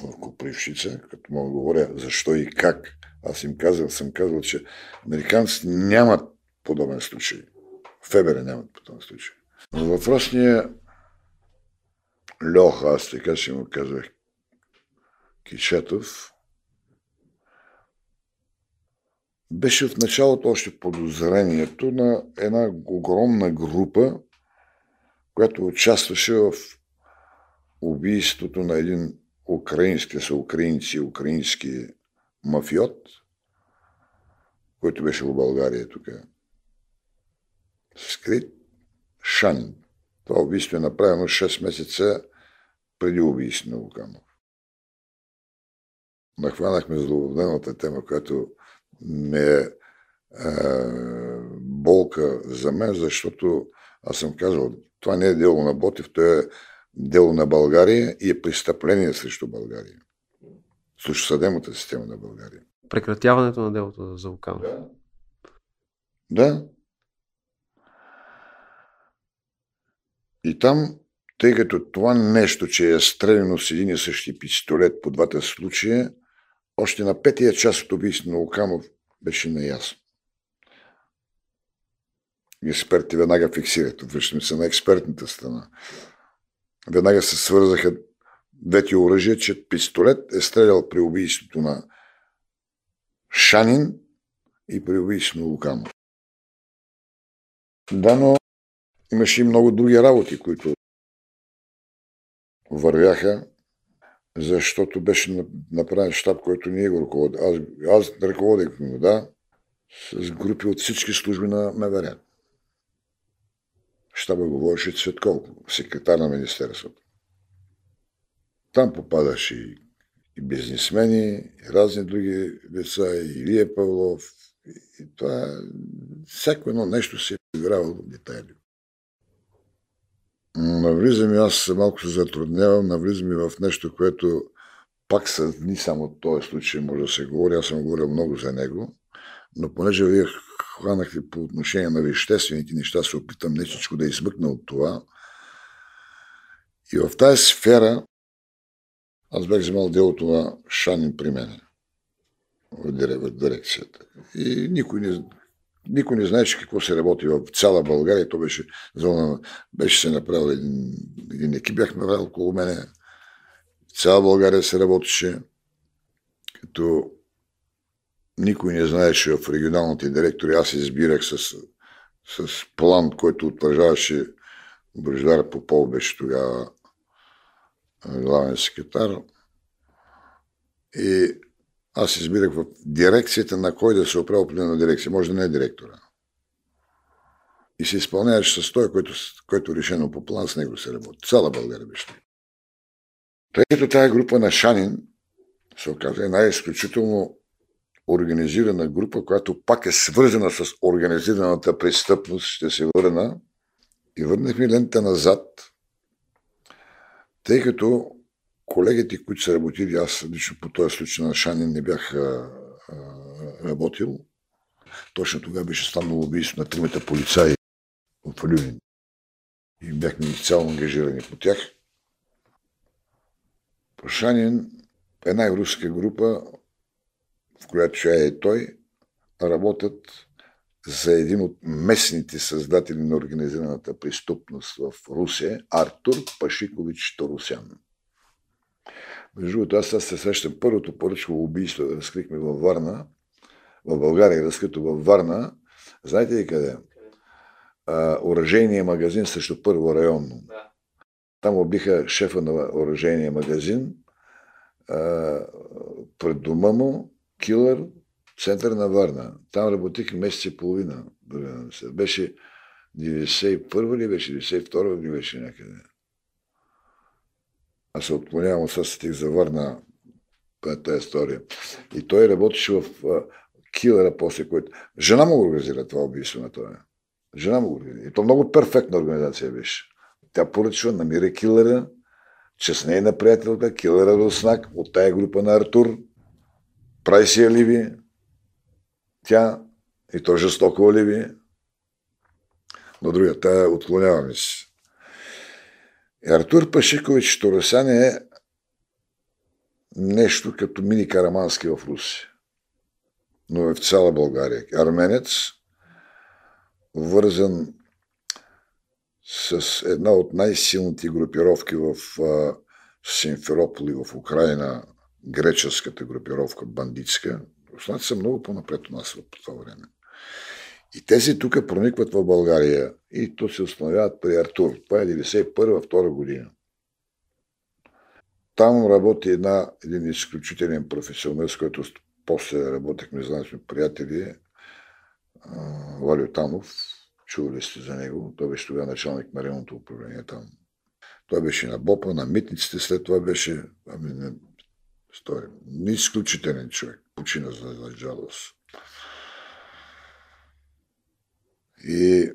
в Копрившица, като мога да говоря защо и как, аз им казал, съм казал, че американците нямат подобен случай. Фебере нямат подобен случай. Но въпросния Леха, аз така си му казах, Кичатов, беше в началото още подозрението на една огромна група която участваше в убийството на един украински, са украинци, украински мафиот, който беше в България тук. Скрит Шанин. Това убийство е направено 6 месеца преди убийство на Луканов. Нахванахме злободневната тема, която не е, е болка за мен, защото аз съм казал, това не е дело на Ботев, то е дело на България и е престъпление срещу България. Срещу съдебната система на България. Прекратяването на делото за Луканов. Да. да. И там, тъй като това нещо, че е стреляно с един и същи пистолет по двата случая, още на петия час от убийството на Луканов беше наясно експертите веднага фиксират. Връщаме се на експертната страна. Веднага се свързаха двете оръжия, че пистолет е стрелял при убийството на Шанин и при убийството на Луканов. Да, но имаше и много други работи, които вървяха, защото беше направен щаб, който ние го ръководим. Аз, аз ръководих да, с групи от всички служби на МВР щаба говореше Цветков, секретар на Министерството. Там попадаше и, и бизнесмени, и разни други деца, и Илия Павлов. И, това, всяко едно нещо се е играло в детайли. Навлизам и аз малко се затруднявам, навлизам и в нещо, което пак са дни само този случай може да се говори, аз съм говорил много за него, но понеже вие хванахте по отношение на веществените неща, се опитам нечечко да измъкна от това. И в тази сфера аз бях вземал делото на Шанин при мене в дирекцията. И никой не, никой не знаеше какво се работи в цяла България. То беше зона, беше се направил един, един екип, бяхме направили около мене. Цяла България се работеше, като никой не знаеше в регионалните директори. Аз избирах с, с план, който утвърждаваше Бождар Попов, беше тогава главен секретар. И аз избирах в дирекцията на кой да се оправя определена дирекция. Може да не е директора. И се изпълняваше с той, който, който решено по план, с него се работи. Цяла България беше. Тъй като тази група на Шанин се оказа една изключително организирана група, която пак е свързана с организираната престъпност, ще се върна. И върнахме лента назад, тъй като колегите, които са работили, аз лично по този случай на Шанин не бях а, а, работил. Точно тогава беше станало убийство на тримата полицаи в Люлин. И бяхме изцяло ангажирани по тях. Шанин, една руска група, в която е и той, работят за един от местните създатели на организираната престъпност в Русия, Артур Пашикович Торусян. Между другото, аз се срещам първото поръчково убийство, разкрихме във Варна, в България, разкрито във Варна. Знаете ли къде? оръжейния магазин срещу първо районно. Да. Там убиха шефа на оръжейния магазин, а, пред дома му, килър, център на Варна. Там работих месец и половина. Беше 91 ли беше, 92 ли беше някъде. Аз се отклонявам от стих за Варна тази история. И той работеше в килера после, който... Жена му организира това убийство на това. Жена му организира. И то много перфектна организация беше. Тя поръчва, намира килера, че с нейна приятелка, килера Руснак, от тая група на Артур, прави си алиби, тя, и то жестоко алиби, но другия, тая отклоняваме се. И Артур Пашикович Торосян е нещо като мини Карамански в Русия, но е в цяла България. Арменец, вързан с една от най-силните групировки в Симферополи в Украина, греческата групировка, бандитска. Руснаци са много по-напред от нас по това време. И тези тук проникват в България и то се установяват при Артур. Това е 91-2 година. Там работи една, един изключителен професионалист, с който после работехме, знаем сме приятели, Валио Танов. Чували сте за него. Той беше тогава началник на районното управление там. Той беше на БОПа, на митниците, след това беше ами, история. Изключителен човек. Почина за, жалост. И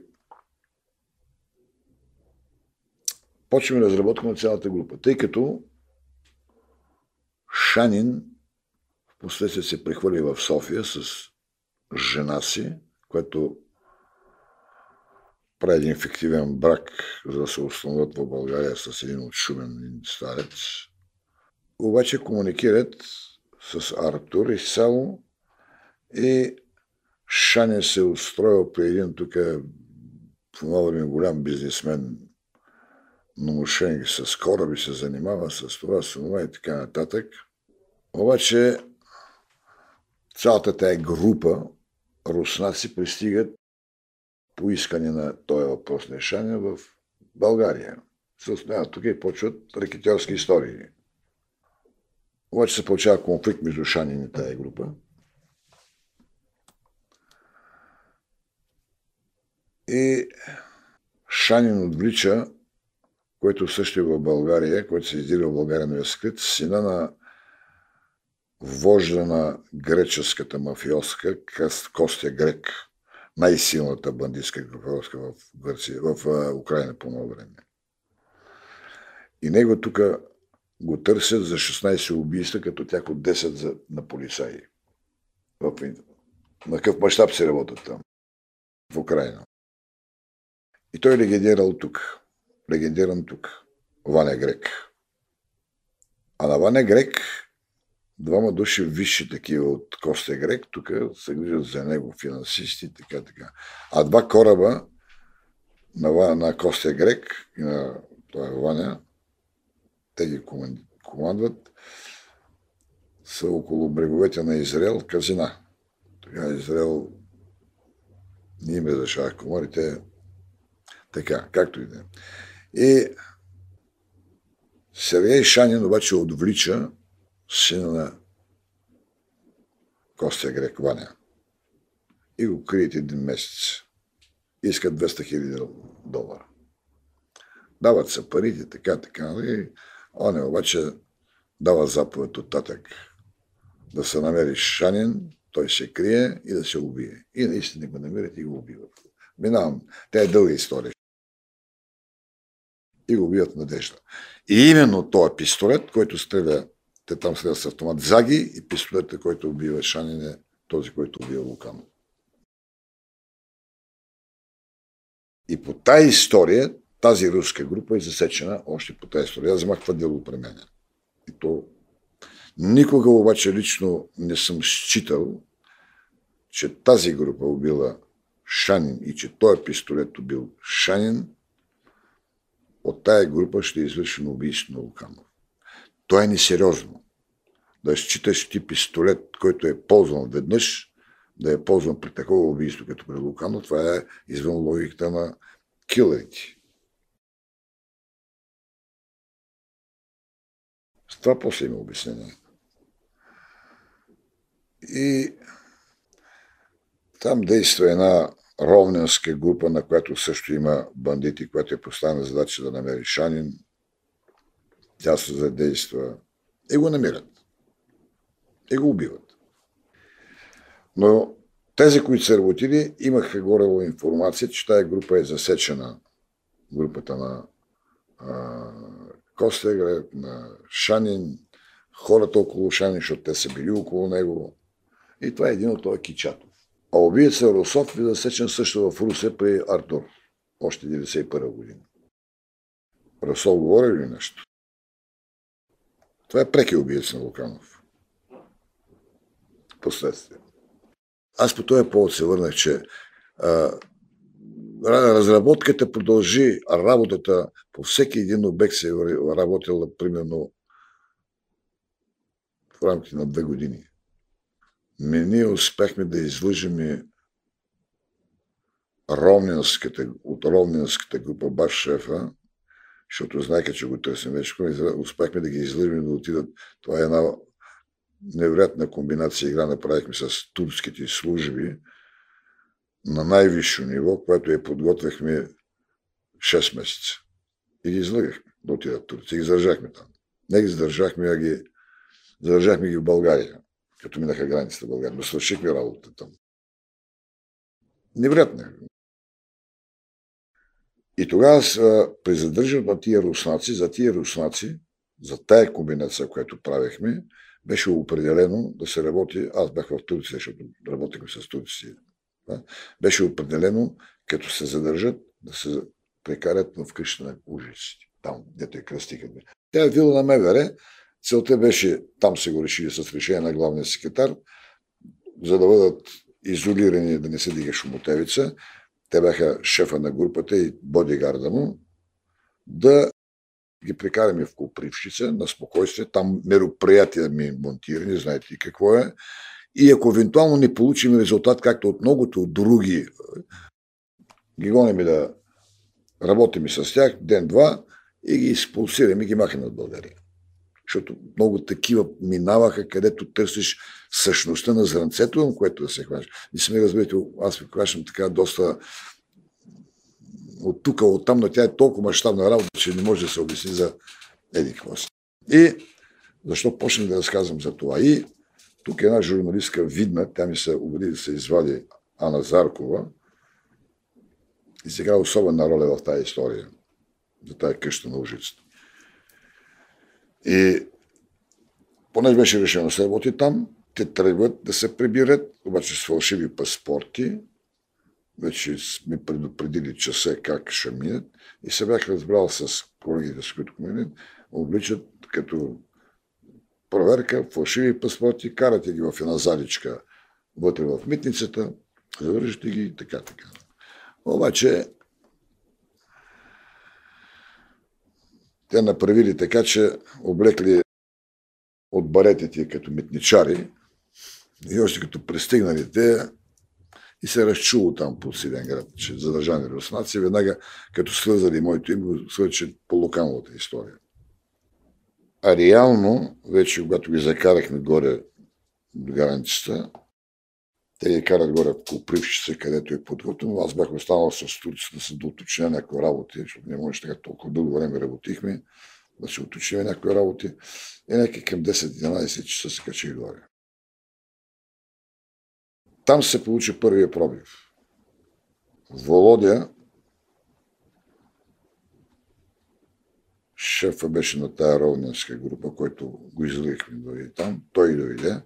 почваме разработка на цялата група, тъй като Шанин в последствие се прехвърли в София с жена си, което прави един фиктивен брак, за да се установят в България с един от шумен старец. Обаче комуникират с Артур изцяло и Шане се устроил при един тук време голям бизнесмен, номошенги с кораби се занимава с това, с това и така нататък. Обаче цялата тая група руснаци пристигат по искане на този въпрос на Шаня в България. Се основяват тук и почват рекетьорски истории. Обаче се получава конфликт между Шанин и тая група. И Шанин отвлича, който също е в България, който се издига в България на скрит, сина на вожда на греческата мафиоска Костя Грек, най-силната бандитска групировка в, Гърция, в Украина по това време. И него тук го търсят за 16 убийства, като тях от 10 за, на полицаи. В, на какъв мащаб се работят там? В Украина. И той е легендирал тук. Легендиран тук. Ваня Грек. А на Ваня Грек двама души висши такива от Коста Грек, тук се грижат за него, финансисти и така, така. А два кораба на, на Коста Грек и на това е Ваня, те ги командват, са около бреговете на Израел, казина. Така Израел не им разрешавах коморите. Така, както и да е. И Сергей Шанин обаче отвлича сина на Костя Грек Ваня и го крият един месец. Искат 200 хиляди долара. Дават се парите, така, така. И он е обаче дава заповед от татък да се намери Шанин, той се крие и да се убие. И наистина го намират и го убиват. Минавам. Тя е дълга история. И го убиват надежда. И именно този пистолет, който стреля, те там стреля с автомат Заги и пистолета, който убива Шанин е този, който убива Луканов. И по тази история, тази руска група е засечена още по тази история. Аз вземах дело при мен. И то никога обаче лично не съм считал, че тази група убила Шанин и че този пистолет убил Шанин, от тая група ще е извършено убийство на Луканов. То е несериозно. Да считаш ти пистолет, който е ползван веднъж, да е ползван при такова убийство като при Луканов, това е извън логиката на килерите. Това после има обяснение. И там действа една ровненска група, на която също има бандити, която е поставена задача да намери Шанин. Тя се задейства и го намират. И го убиват. Но тези, които са работили, имаха горе информация, че тази група е засечена. Групата на Костеград, на Шанин, хората около Шанин, защото те са били около него. И това е един от този Кичатов. А убиеца Росов е засечен също в Русе при Артур, още 91 година. Росов говори ли нещо? Това е преки убиец на Луканов. Последствие. Аз по този повод се върнах, че а, разработката продължи, а работата по всеки един обект се е работила примерно в рамките на две години. Ми ние успяхме да излъжим Ровнинската, от Ровнинската група баш шефа, защото знаеха, че го търсим вече, успяхме да ги излъжим да отидат. Това е една невероятна комбинация игра направихме с турските служби на най-висше ниво, което я подготвяхме 6 месеца. И ги излъгахме да отидат в Турция. Ги задържахме там. Не ги задържахме, а ги задържахме ги в България, като минаха границата в България. Но свършихме работата там. Невероятно. И тогава при задържането на тия руснаци, за тия руснаци, за тая комбинация, която правихме, беше определено да се работи, аз бях в Турция, защото работихме с Турция, беше определено, като се задържат, да се прекарат в къща на ужиците, там, дето е кръстиха. Тя е вила на МВР, целта беше, там се го решили с решение на главния секретар, за да бъдат изолирани, да не се дига шумотевица, те бяха шефа на групата и бодигарда му, да ги прекараме в Копривщица на спокойствие. Там мероприятия ми монтирани, знаете и какво е. И ако евентуално не получим резултат, както от многото други, ги гоним да работим с тях ден-два и ги изпулсираме и ги махаме от България. Защото много такива минаваха, където търсиш същността на зранцето, на което да се хващаш. Не сме разберете, аз ви хващам така доста от тук, от там, но тя е толкова мащабна работа, че не може да се обясни за еди какво И защо почнах да разказвам за това? И тук една журналистка видна, тя ми се убеди да се извади Ана Заркова. И сега особена роля в тази история, за тази къща на ужицата. И понеже беше решено да се работи там, те тръгват да се прибират, обаче с фалшиви паспорти, вече сме предупредили часа как ще минат. И се бях разбрал с колегите, с които минат, обличат като проверка, фалшиви паспорти, карате ги в една заличка вътре в митницата, завържете ги и така, така. Обаче те направили така, че облекли от баретите като митничари и още като пристигнали те и се разчуло там по Силен град, че задържани руснаци, веднага като слезали моето име, го свърчат по локалната история. А реално, вече когато ги закарахме горе до границата, те ги карат горе в Копривщица, където е подготвено. Аз бях останал с турците да се доуточня някои работи, защото не може така толкова дълго време работихме, да се уточним някои работи. И някакви към 10-11 часа се качи горе. Там се получи първия пробив. Володя, шефа беше на тая ровненска група, който го излъгахме дойде там. Той дойде,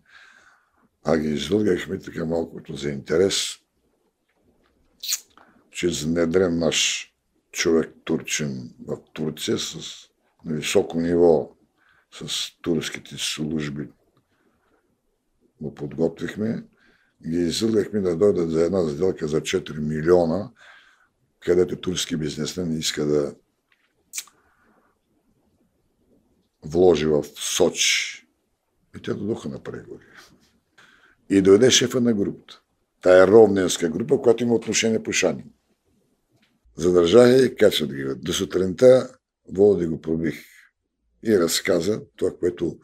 а ги излъгахме така малкото за интерес, че занедрен наш човек турчин в Турция с на високо ниво с турските служби. Го подготвихме. Ги излъгахме да дойдат за една сделка за 4 милиона, където турски бизнесмен иска да вложи в Соч. И те дойдоха на преговори. И дойде шефа на групата. Тая ровненска група, която има отношение по Шанин. Задържаха и качват ги. До сутринта Володи го пробих и разказа това, което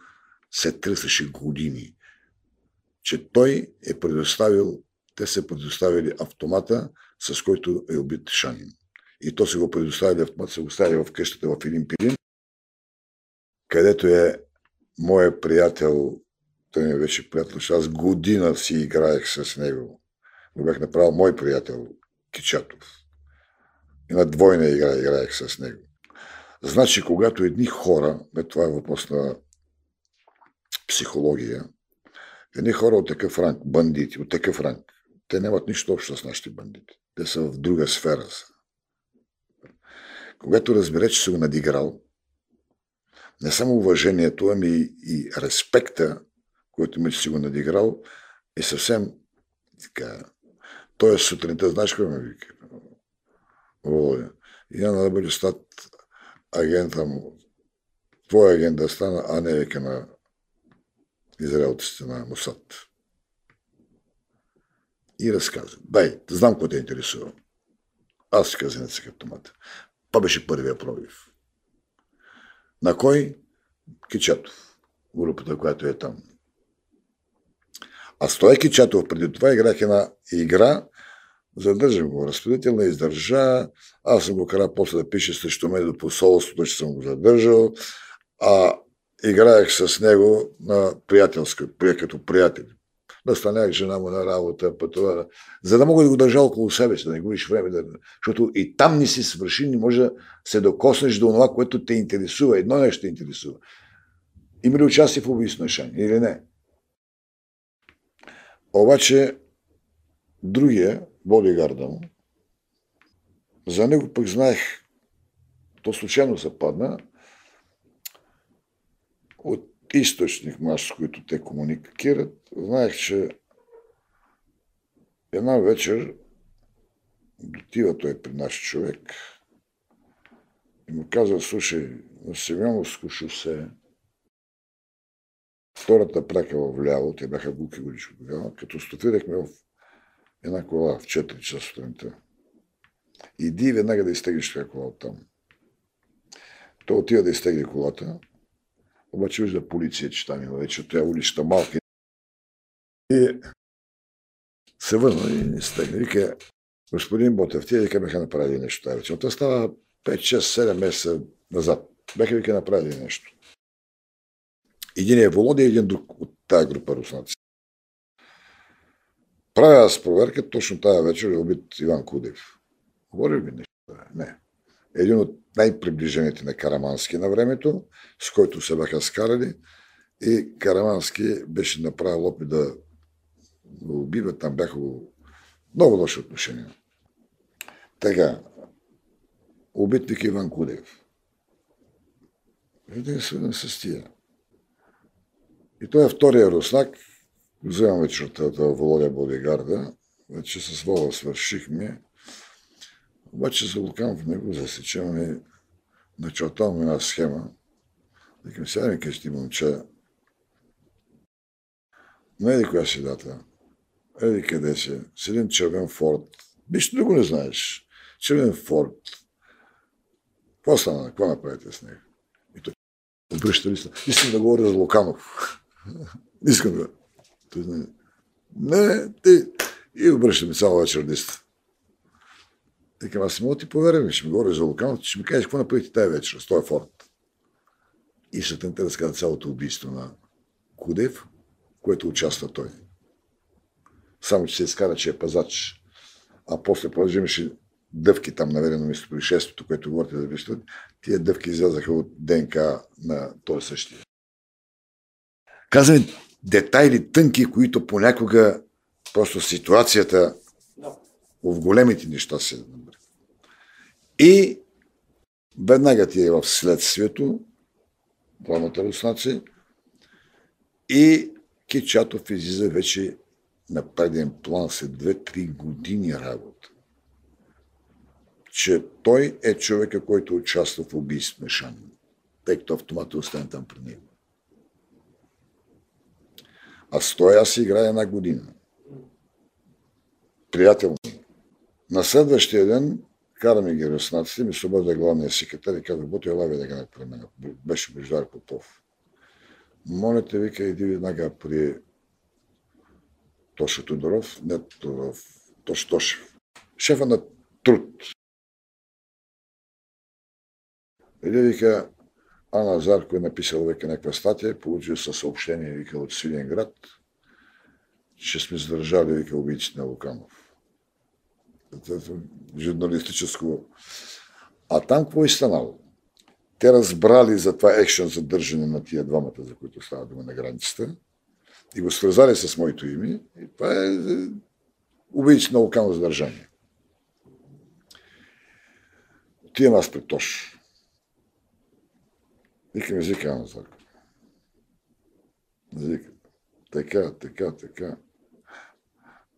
се тръсаше години че той е предоставил, те са предоставили автомата, с който е убит Шанин. И то са го предоставили автомат, са го ставили в къщата в един пилин, където е моят приятел, той ми беше приятел, аз година си играех с него. Го бях направил мой приятел Кичатов. И на двойна игра играех с него. Значи, когато едни хора, бе, това е въпрос на психология, Едни хора от такъв ранг, бандити, от такъв ранг, те нямат нищо общо с нашите бандити. Те са в друга сфера. Когато разбере, че си го надиграл, не само уважението, ами и респекта, който че си го надиграл, е съвсем така. Той е сутринта, знаеш какво ме вика? Володя. Я да бъде стат агента му. Твой агент да стана, а не вика на израелците на Мусад. И разказа. Дай, знам какво те интересува. Аз си казах на автомата. Това беше първия пробив. На кой? Кичатов. Групата, която е там. А с той Кичатов преди това играх една игра, задържам го. Разпределител не издържа. Аз съм го кара после да пише срещу мен до посолството, че съм го задържал. А играех с него на приятелска, като приятели. Настанях жена му на работа, пътува, за да мога да го държа около себе си, да не губиш време. Да... Защото и там не си свърши, не може да се докоснеш до това, което те интересува. Едно нещо те интересува. Има ли участие в убийство на Шани или не? Обаче, другия, бодигарда му, за него пък знаех, то случайно се падна, от източник маш, с които те комуникират, знаех, че една вечер отива той при наш човек и му казва, слушай, на Семеновско шосе, втората прака в ляво, те бяха буки годишко тогава, като стопирахме в една кола в 4 часа сутринта. Иди веднага да изтеглиш това кола оттам. Той отива да изтегли колата, обаче вижда полиция, че там има вече тя уличта малка. И се върна и не стегна. Вика, господин Ботев, тия вика бяха направили нещо тази вечер. Това става 5, 6, 7 месеца назад. Бяха вика направили нещо. Един е Володя, един друг от тази група руснаци. Правя аз проверка, точно тази вечер е убит Иван Кудев. Говори ли нещо? Не един от най-приближените на Карамански на времето, с който се бяха скарали. И Карамански беше направил опит да го убива. Там бяха много лоши отношения. Така, убитник Иван Кудев. Виждате, свързан с тия. И той е втория руснак. Вземам вечерта от Володя Бодигарда. Вече с Вола свършихме. Обаче за Луканов не го засечем и начертавам една схема. Викам, сега ми ти, момче, на еди коя си дата, еди къде си, с един червен форт, нищо друго не знаеш. Червен форт. Какво стана? Какво направите с него? И той обръща ли се? Искам да говоря за Луканов. Искам да. Той знае. Не, ти. И обръща ми цяла вечер лист. Викам, аз мога ти повярвам, ще ми говориш за Луканов, ще ми кажеш какво направите тази вечер с този форт. И ще те разказа цялото убийство на Кудев, което участва той. Само, че се изкара, че е пазач. А после продължимаше дъвки там, наверено, мисля, происшествието, което говорите за вижте, тия дъвки излязаха от ДНК на този същия. Казваме детайли тънки, които понякога просто ситуацията в големите неща се И веднага ти е в следствието, двамата руснаци, и Кичатов излиза вече на преден план след 2-3 години работа. Че той е човека, който участва в убийство на Шан, тъй като автоматът остане там при него. А с той аз играя една година. Приятел На следващия ден караме ги руснаците, ми се обади главния секретар и каза, Ботя, елави да ги при мен. Беше Бождар Попов. Моля те, вика, иди веднага при Тошо Тодоров, не Тодоров, Тош Тошев, шефа на труд. Иди, вика, Ана Зарко е написал века някаква статия, получил със съобщение, вика, от Свиленград, че сме задържали, вика, убийците на Луканов. Журналистическо. А там какво е станало? Те разбрали за това екшен задържане на тия двамата, за които става дума на границата, и го свързали с моето име. И това е, е убийци на локално задържание. Отивам аз пред Тош. Викам езика на Зарко. Така, така, така.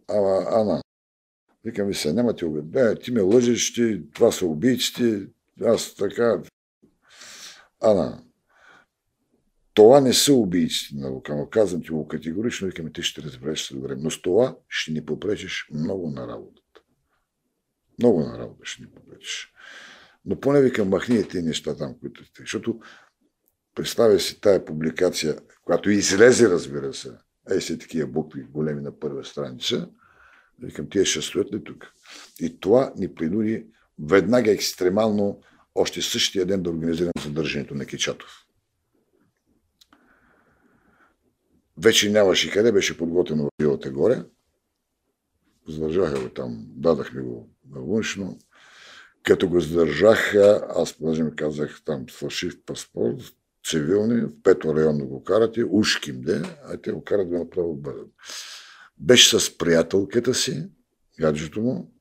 Ама, Ана, викам ви се, няма ти убед. ти ме лъжеш, ти, това са убийците, аз така. Ана, това не са убийците на Лукано. Казвам ти го категорично, викаме, ти ще разбереш се добре. Но с това ще ни попречиш много на работата. Много на работа ще ни попречиш. Но поне викам, махни тези неща там, които сте. Защото представя си тая публикация, която излезе, разбира се, ей си такива букви големи на първа страница, викам, тия ще стоят ли тук? И това ни принуди веднага екстремално още същия ден да организирам задържането на Кичатов. Вече нямаше къде, беше подготвено в Билата горе. Задържаха го там, дадахме го на външно. Като го задържаха, аз понеже ми казах там фалшив паспорт, цивилни, в пето районно го карате, ушким де, а те го карат да направо бъдат. Беше с приятелката си, гаджето му,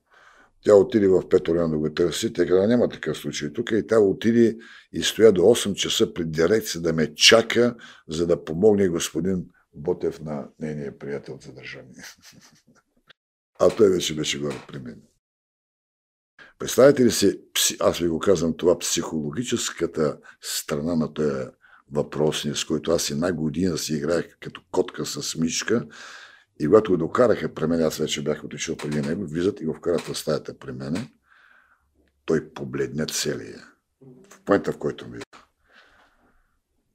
тя отиде в пето район да го търси, тъй като няма такъв случай тук и тя отиде и стоя до 8 часа пред дирекция да ме чака, за да помогне господин Ботев на нейния приятел за държание. А той вече беше горе при мен. Представете ли си, аз ви го казвам това, психологическата страна на този въпросния, с който аз една година си играех като котка с мишка и когато го докараха при мен, аз вече бях отишъл преди него, влизат и го вкарат в стаята при мене, той побледне целия. В момента, в който ми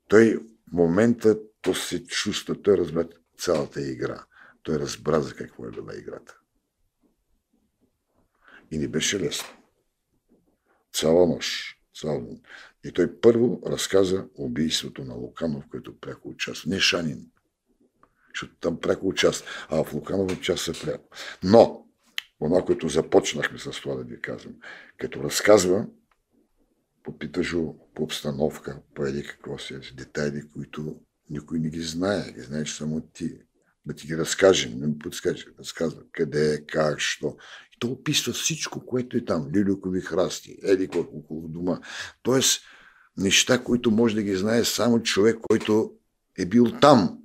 Той в момента то се чувства, той разбра цялата игра. Той разбра за какво е била играта. И не беше лесно. Цяла нощ. Цяла. И той първо разказа убийството на Луканов, който пряко участва. Не Шанин, там пряко участва, а в Луканов участва пряко. Но, това, което започнахме с това да ви казвам, като разказва, попитажо по обстановка, по еди какво си, детайли, които никой не ги знае, ги знаеш само ти. Да ти ги разкажем, не ми подскаже, разказва къде как, що. И то описва всичко, което е там. Лилюкови храсти, еди около дома. Тоест, неща, които може да ги знае само човек, който е бил там.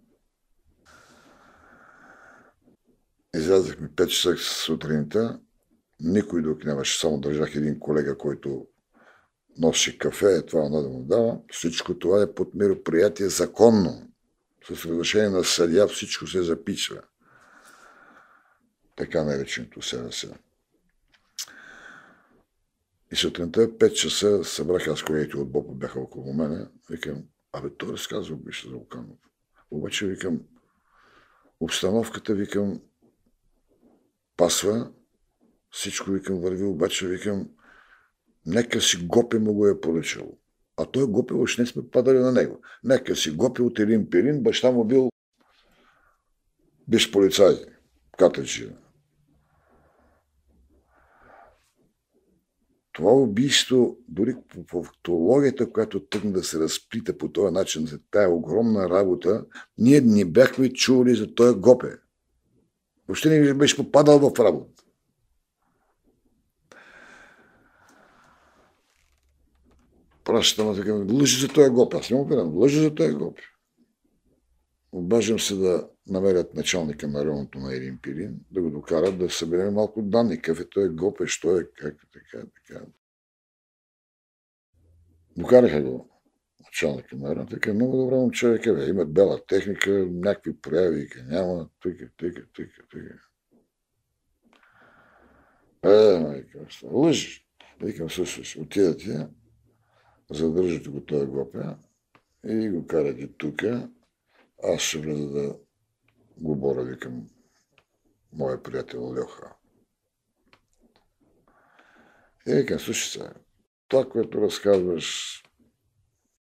Излязахме 5 часа сутринта, никой друг нямаше, само държах един колега, който носи кафе, това да му дава. Всичко това е под мероприятие законно. С разрешение на съдия всичко се записва. Така нареченото СРС. И сутринта 5 часа събрах аз колегите от Бопо бяха около мене. Викам, абе той разказва беше за Луканов. Обаче викам, обстановката викам пасва, всичко викам върви, обаче викам, нека си Гопе му го е поръчал. А той Гопе още не сме падали на него. Нека си Гопе от един Пирин, баща му бил биш полицай, катъчина. това убийство, дори по фактологията, която тръгна да се разплита по този начин за тая огромна работа, ние не бяхме чули за този гопе. Въобще не беше попадал в работа. Пращам, така, лъжи за този гопе. Аз не му гледам, лъжи за този гопе. Обаждам се да намерят началника на районото на Ирин Пирин, да го докарат да съберем малко данни. Какъв е той гопе, що е, как е, така, така. Докараха го началника на района, така много добре момче, бе, имат бела техника, някакви прояви, няма, тука, тука, тука, тука. Е, майка, лъжи. Викам, слушаш, отидете, задържате го този гопе и го карате тука, аз ще влеза да го боря, викам, моя приятел Леха. И викам, слушай се, това, което разказваш,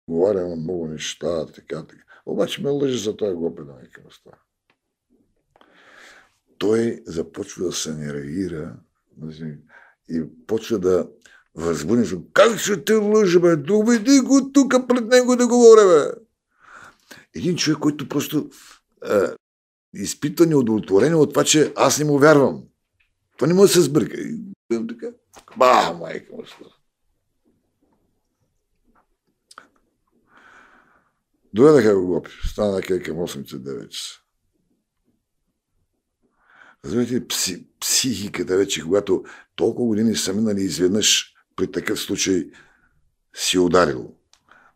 говоря много неща, така, така. Обаче ме лъжи за този глупен да викам това. Той започва да се не реагира и почва да възбуди. Как ще те лъжа, бе? Доведи го тук пред него да говоря, бе един човек, който просто е, изпитва неудовлетворение от това, че аз не му вярвам. Това не може да се сбърка. И така. Ба, майка му Доведаха го гопи. Стана къде към 8-9 часа. Разбирате, пси, психиката вече, когато толкова години са минали изведнъж при такъв случай си ударил.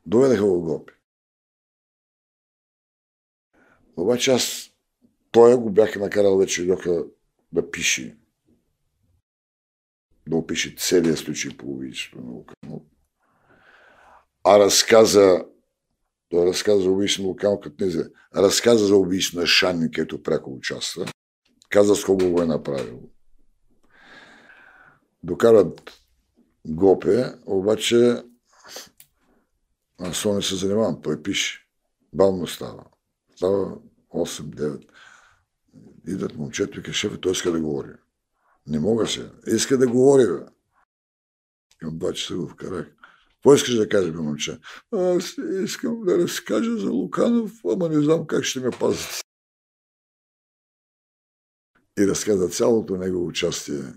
Доведаха го гопи. Обаче аз той го бях накарал вече Льоха да пише. Да опише целият случай по убийството на Луканов. А разказа, той разказа за убийство на като не разказа за убийство на Шанни, където пряко участва. Каза с го е направил. Докарат Гопе, обаче аз не се занимавам, той пише. Бавно става. Става 8-9. Идват момчето и каже, шеф, той иска да говори. Не мога се. Иска да говори, бе. Към два часа го вкарах. Какво искаш да кажеш, бе, момче? Аз искам да разкажа за Луканов, ама не знам как ще ме пазят. И разказа цялото негово участие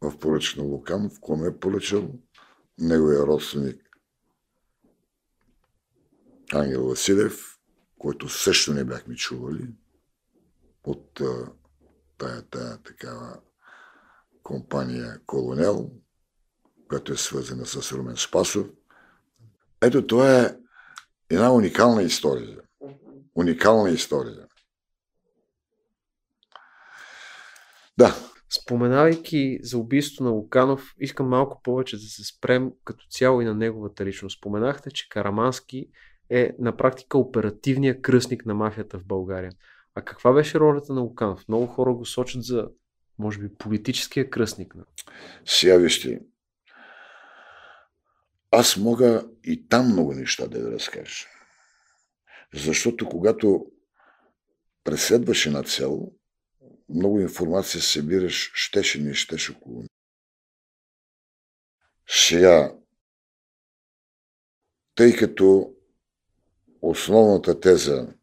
в поръчка на Луканов, кой ме е поръчал, неговия родственик Ангел Василев, който също не бяхме чували от тая, тая такава компания Колонел, която е свързана с Румен Спасов. Ето това е една уникална история. Уникална история. Да. Споменавайки за убийството на Луканов, искам малко повече да се спрем като цяло и на неговата личност. Споменахте, че Карамански е на практика оперативния кръстник на мафията в България. А каква беше ролята на Луканов? Много хора го сочат за, може би, политическия кръстник. Сега вижте, аз мога и там много неща да ви разкажа. Защото когато преследваше на цел, много информация събираш, щеше не щеше около. Сега, тъй като основната теза,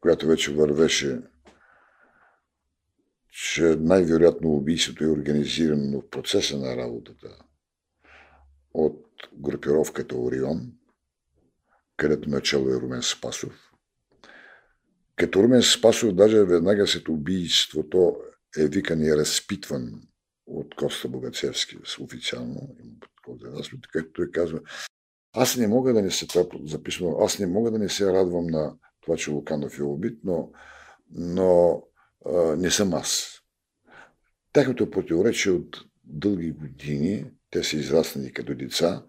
която вече вървеше, че най-вероятно убийството е организирано в процеса на работата от групировката Орион, където начало е Румен Спасов. Като Румен Спасов даже веднага след убийството е викан и разпитван от Коста Богацевски официално, както той казва, аз не мога да не се, това е записано, аз не мога да не се радвам на това, че Луканов е убит, но, но а, не съм аз. Тяхното противоречие от дълги години, те са израснали като деца,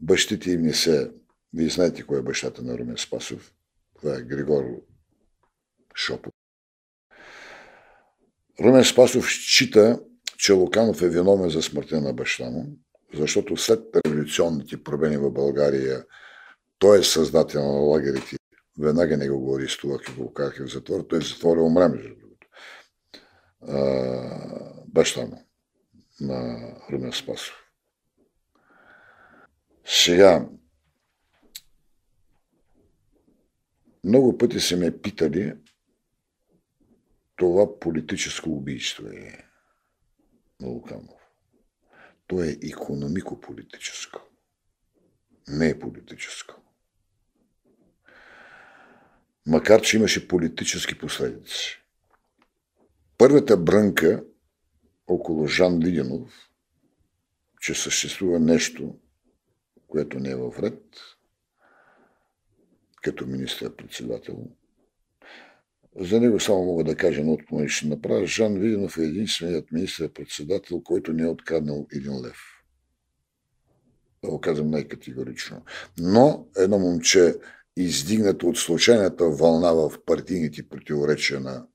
бащите им не се... Вие знаете кой е бащата на Румен Спасов. Това е Григор Шопов. Румен Спасов счита, че Луканов е виновен за смъртта на баща му, защото след революционните промени в България той е създател на лагерите. Веднага не го арестувах и го караха в затвор. Той в затвора умря, между другото. баща му на Румен Спасов. Сега, много пъти се ме питали това политическо убийство е на Луканов. То е економико-политическо. Не е политическо. Макар, че имаше политически последици. Първата брънка около Жан Виденов, че съществува нещо, което не е в ред, като министър-председател, за него само мога да кажа едно от ще направя. Жан Виденов е единственият министър-председател, който не е откраднал един лев. Да го казвам най-категорично. Но едно момче, издигнато от случайната вълна в партийните противоречия на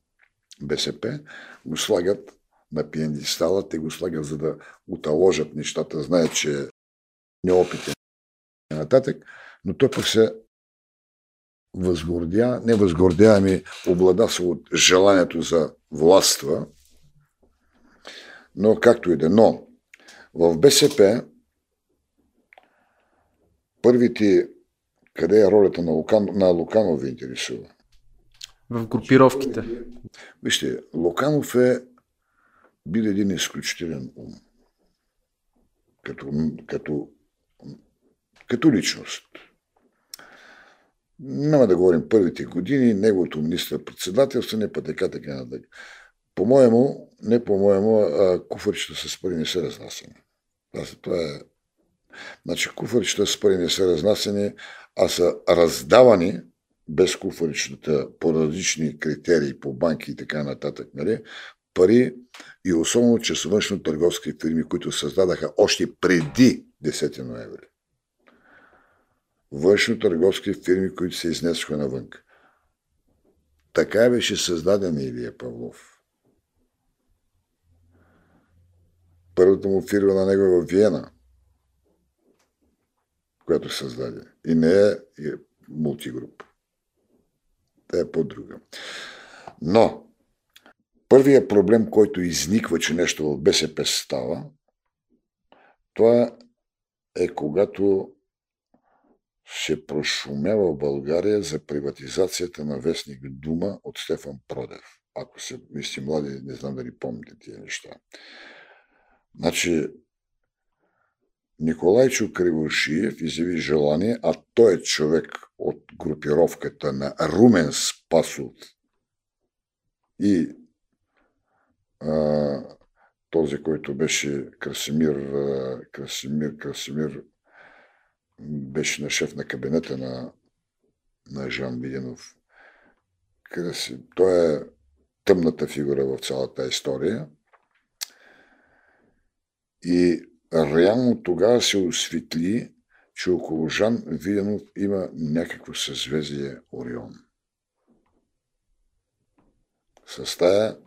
БСП, го слагат на пиедестала, те го слагат за да оталожат нещата, знаят, че е неопитен нататък, но той пък се възгордя, не възгордя, ами облада се от желанието за властва. Но както и да. Е. Но в БСП първите, къде е ролята на, Лукан, на Луканов ви интересува? В групировките. Вижте, Луканов е бил един изключителен ум. Като, като, като личност. Няма да говорим първите години, неговото министър-председателство, не па така, така нататък. По-моему, не по-моему, а куфарчета с пари не са разнасени. Това е... Значи куфарчета с пари не са разнасени, а са раздавани без куфарчета по различни критерии, по банки и така нататък, нали? пари и особено, са външно-търговски фирми, които създадаха още преди 10 ноември външно-търговски фирми, които се изнесоха навън. Така беше създаден Илия Павлов. Първата му фирма на него е в Виена, която създаде. И не е, е мултигруп. Та е по-друга. Но, първият проблем, който изниква, че нещо в БСП става, това е когато се прошумява в България за приватизацията на вестник Дума от Стефан Продев. Ако се, сте млади, не знам дали помните тия неща. Значи, Николайчо Кривошиев изяви желание, а той е човек от групировката на Румен Спасов и а, този, който беше Красимир, Красимир, Красимир беше на шеф на кабинета на, на Жан Виденов. Той е тъмната фигура в цялата история. И реално тогава се осветли, че около Жан Виденов има някакво съзвездие Орион. С тая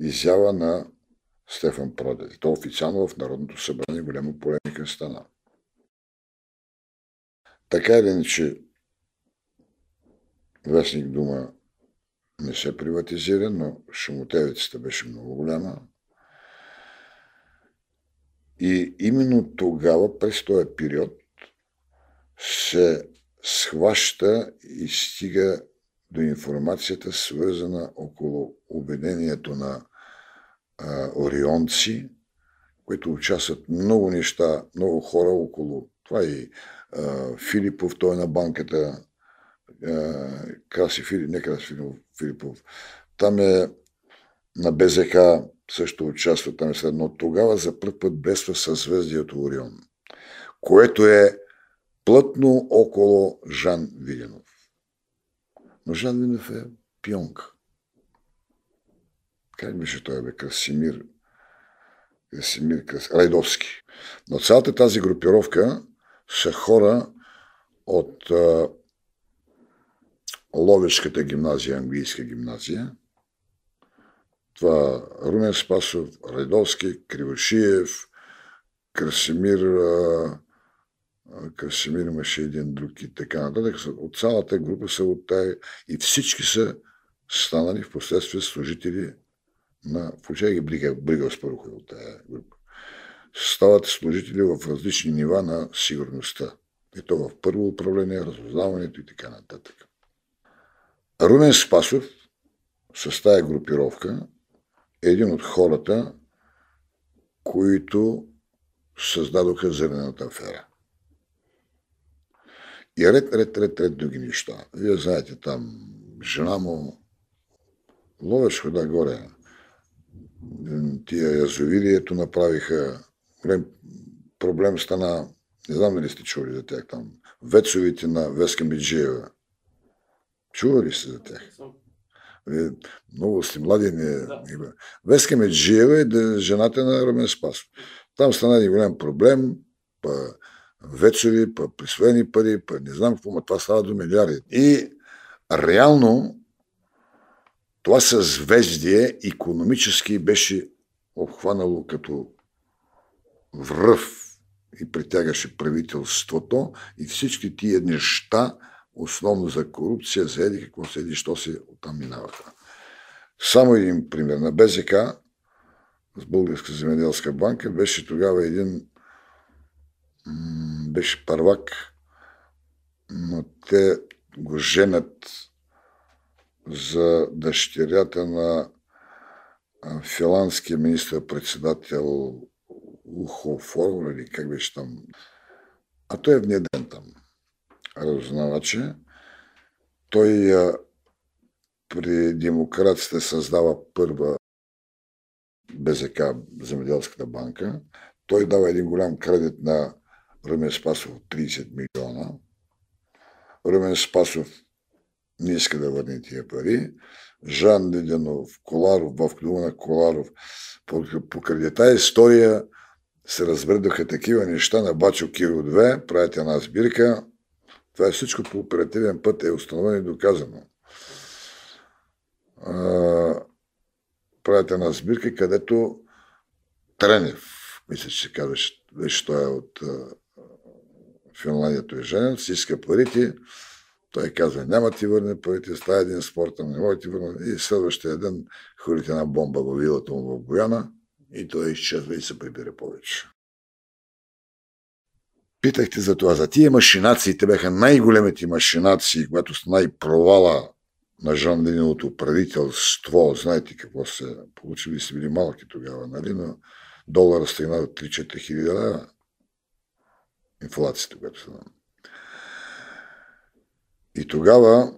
изява на Стефан Продев. То официално в Народното събрание голяма полемика стана. Така или иначе, вестник Дума не се приватизира, но шумотевицата беше много голяма. И именно тогава, през този период, се схваща и стига до информацията, свързана около обедението на а, орионци, които участват много неща, много хора около това и Филипов, той е на банката, Краси Филип, не Краси Филипов. Там е на БЗК също участва, там е след, но тогава за първ път блесва съзвездието Орион, което е плътно около Жан Виденов. Но Жан Виденов е пионка. Как беше той бе? Красимир. Красимир Крас... Райдовски. Но цялата тази групировка са хора от а, Ловешката гимназия, английска гимназия. Това Румен Спасов, Райдовски, Кривошиев, Красимир, а, Красимир имаше един друг и така нататък. От цялата група са от тая и всички са станали в последствие служители на Брига, Брига Спаруха от тази група. Стават служители в различни нива на сигурността. И то в първо управление, разузнаването и така нататък. Румен Спасов с тази групировка е един от хората, които създадоха зелената афера. И ред, ред, ред, ред други неща. Вие знаете там, жена му ловеш хода горе. Тия язовирието направиха голем проблем стана, не знам дали сте чули за тях там, вецовите на Веска Меджиева. Чували сте за тях? Много сте млади. Не... Да. Веска Меджиева е жената на Румен Спасов. Там стана един голям проблем, па вецови, па присвоени пари, па не знам какво, но това става до милиарди. И реално това съзвездие економически беше обхванало като връв и притягаше правителството и всички тия неща, основно за корупция, за еди какво се що се оттам минаваха. Само един пример. На БЗК, с Българска земеделска банка, беше тогава един беше първак, но те го женят за дъщерята на филандския министър-председател Ухофор, или как беше там. А той е внеден там. Разузнаваче. Той а, при демокрацията създава първа БЗК, Земеделската банка. Той дава един голям кредит на Румен Спасов 30 милиона. Румен Спасов не иска да върне тия пари. Жан Лиденов, Коларов, в клюва на Коларов. Покрай тази история се разбредоха такива неща на Бачо Киро 2, правят една сбирка. Това е всичко по оперативен път е установено и доказано. правят една сбирка, където Тренев, мисля, че се казваше, беше той е от Финландия, той е женен, си иска парите, той казва, няма ти върне парите, става един спорт, не може ти върне. И следващия ден хвърлите една бомба в вилата му в Бояна и той изчезва и се прибира повече. Питахте за това. За тия машинации, те бяха най-големите машинации, когато с най-провала на Жан Лениновото правителство. Знаете какво се получили, са били малки тогава, нали? Но долара стигна до 3-4 хиляди лева. Инфлацията, която се И тогава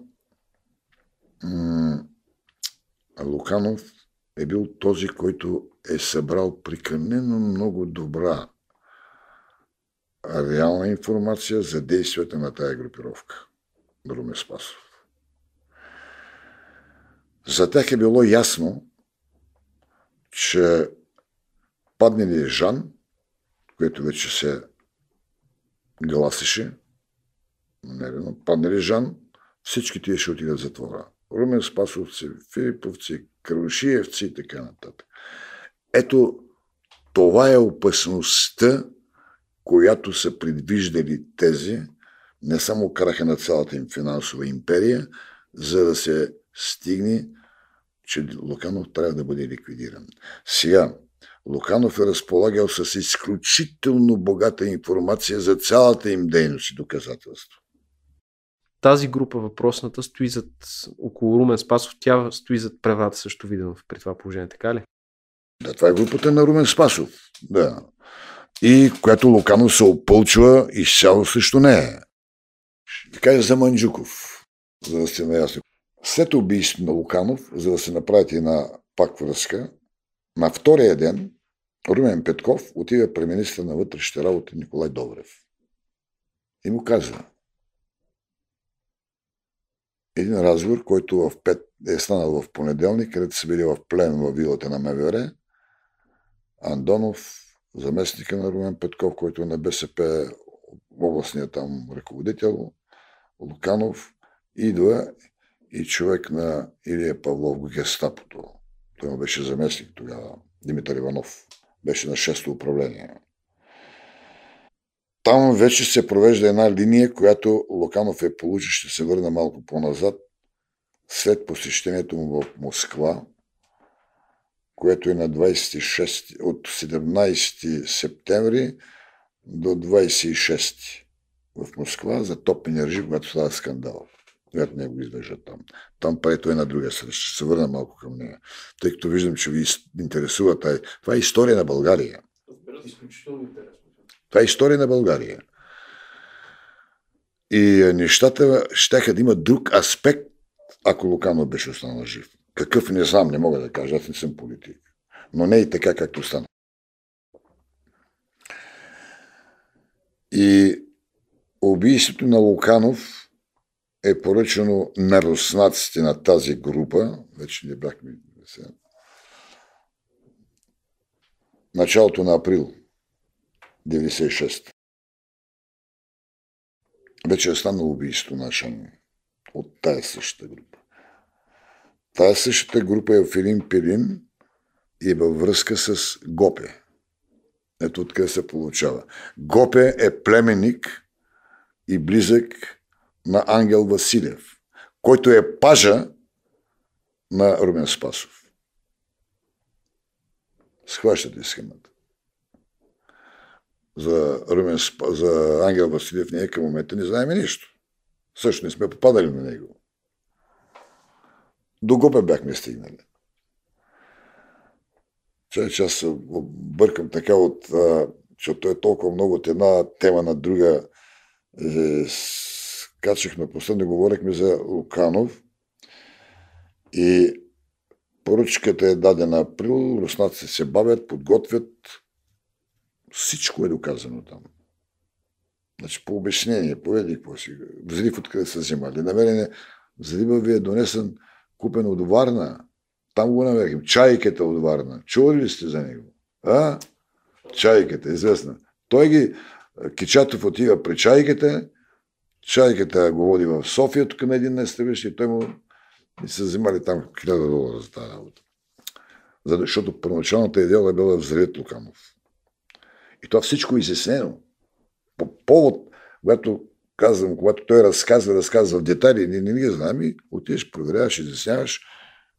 м- Луканов е бил този, който е събрал прекалено много добра реална информация за действията на тая групировка. Руме Спасов. За тях е било ясно, че падне ли Жан, което вече се гласеше, намерено, падне ли Жан, всички тия ще отидат в затвора. Румен Спасовци, Филиповци, Крушиевци и така нататък. Ето, това е опасността, която са предвиждали тези, не само краха на цялата им финансова империя, за да се стигне, че Луканов трябва да бъде ликвидиран. Сега, Луканов е разполагал с изключително богата информация за цялата им дейност и доказателство. Тази група въпросната стои зад около Румен Спасов, тя стои зад преврата също видено при това положение, така ли? Да, това е групата на Румен Спасов. Да. И която Луканов се опълчва изцяло срещу нея. Ще кажа за Манджуков. за да сте наясни. След убийството на Луканов, за да се направите една пак връзка, на втория ден Румен Петков отива при министра на вътрешните работи Николай Добрев. И му казва, един разговор, който в пет, е станал в понеделник, където са били в плен в вилата на МВР. Андонов, заместника на Румен Петков, който е на БСП, областният там ръководител, Луканов, идва и човек на Илия Павлов гестапото. Той му беше заместник тогава, Димитър Иванов. Беше на 6-то управление. Там вече се провежда една линия, която Луканов е получил, ще се върна малко по-назад, след посещението му в Москва, което е на 26, от 17 септември до 26 в Москва за топ енержи, когато става скандал. Когато не го издържат там. Там прави той на друга среща. Ще се върна малко към нея. Тъй като виждам, че ви интересува тази. Това е история на България. Изключително интересно. Това е история на България. И нещата ще да имат друг аспект, ако Луканов беше останал жив. Какъв не знам, не мога да кажа, аз не съм политик. Но не и така, както стана. И убийството на Луканов е поръчано на руснаците на тази група, вече не бяхме началото на април 96. Вече е станало убийство на Шан от тая същата група. Тая същата група е Филин Пилин и е във връзка с Гопе. Ето откъде се получава. Гопе е племенник и близък на Ангел Василев, който е пажа на Румен Спасов. Схващате схемата за, Румен, за Ангел Василев ние към момента не знаем нищо. Също не сме попадали на него. До Гопе бяхме стигнали. Че, че аз бъркам така от, той е толкова много от една тема на друга. Е, качихме, последно говорихме за Луканов и поръчката е дадена април, руснаците се бавят, подготвят, всичко е доказано там. Значи по обяснение, по еди какво си, взрив откъде са взимали. Намерене, взрива ви е донесен, купен от Варна. Там го намерихме. Чайката от Варна. Чували ли сте за него? А? Чайката, известна. Той ги, Кичатов отива при чайката, чайката го води в София, тук на един наставиш и той му и са взимали там 1000 долара за тази работа. Защото първоначалната идея е била взривът Луканов. И това всичко е изяснено. По повод, когато казвам, когато той разказва, разказва в детайли, ние не ги знаем и отидеш, проверяваш, изясняваш,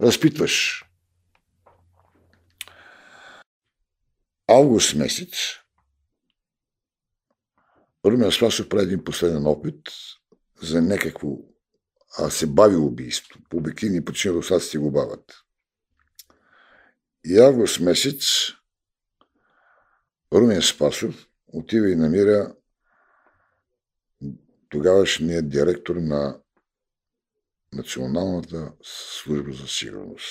разпитваш. Август месец Румен Спасов прави един последен опит за някакво а се бави убийство. По обективни причини руснаците го бавят. И август месец Румен Спасов отива и намира тогавашният директор на Националната служба за сигурност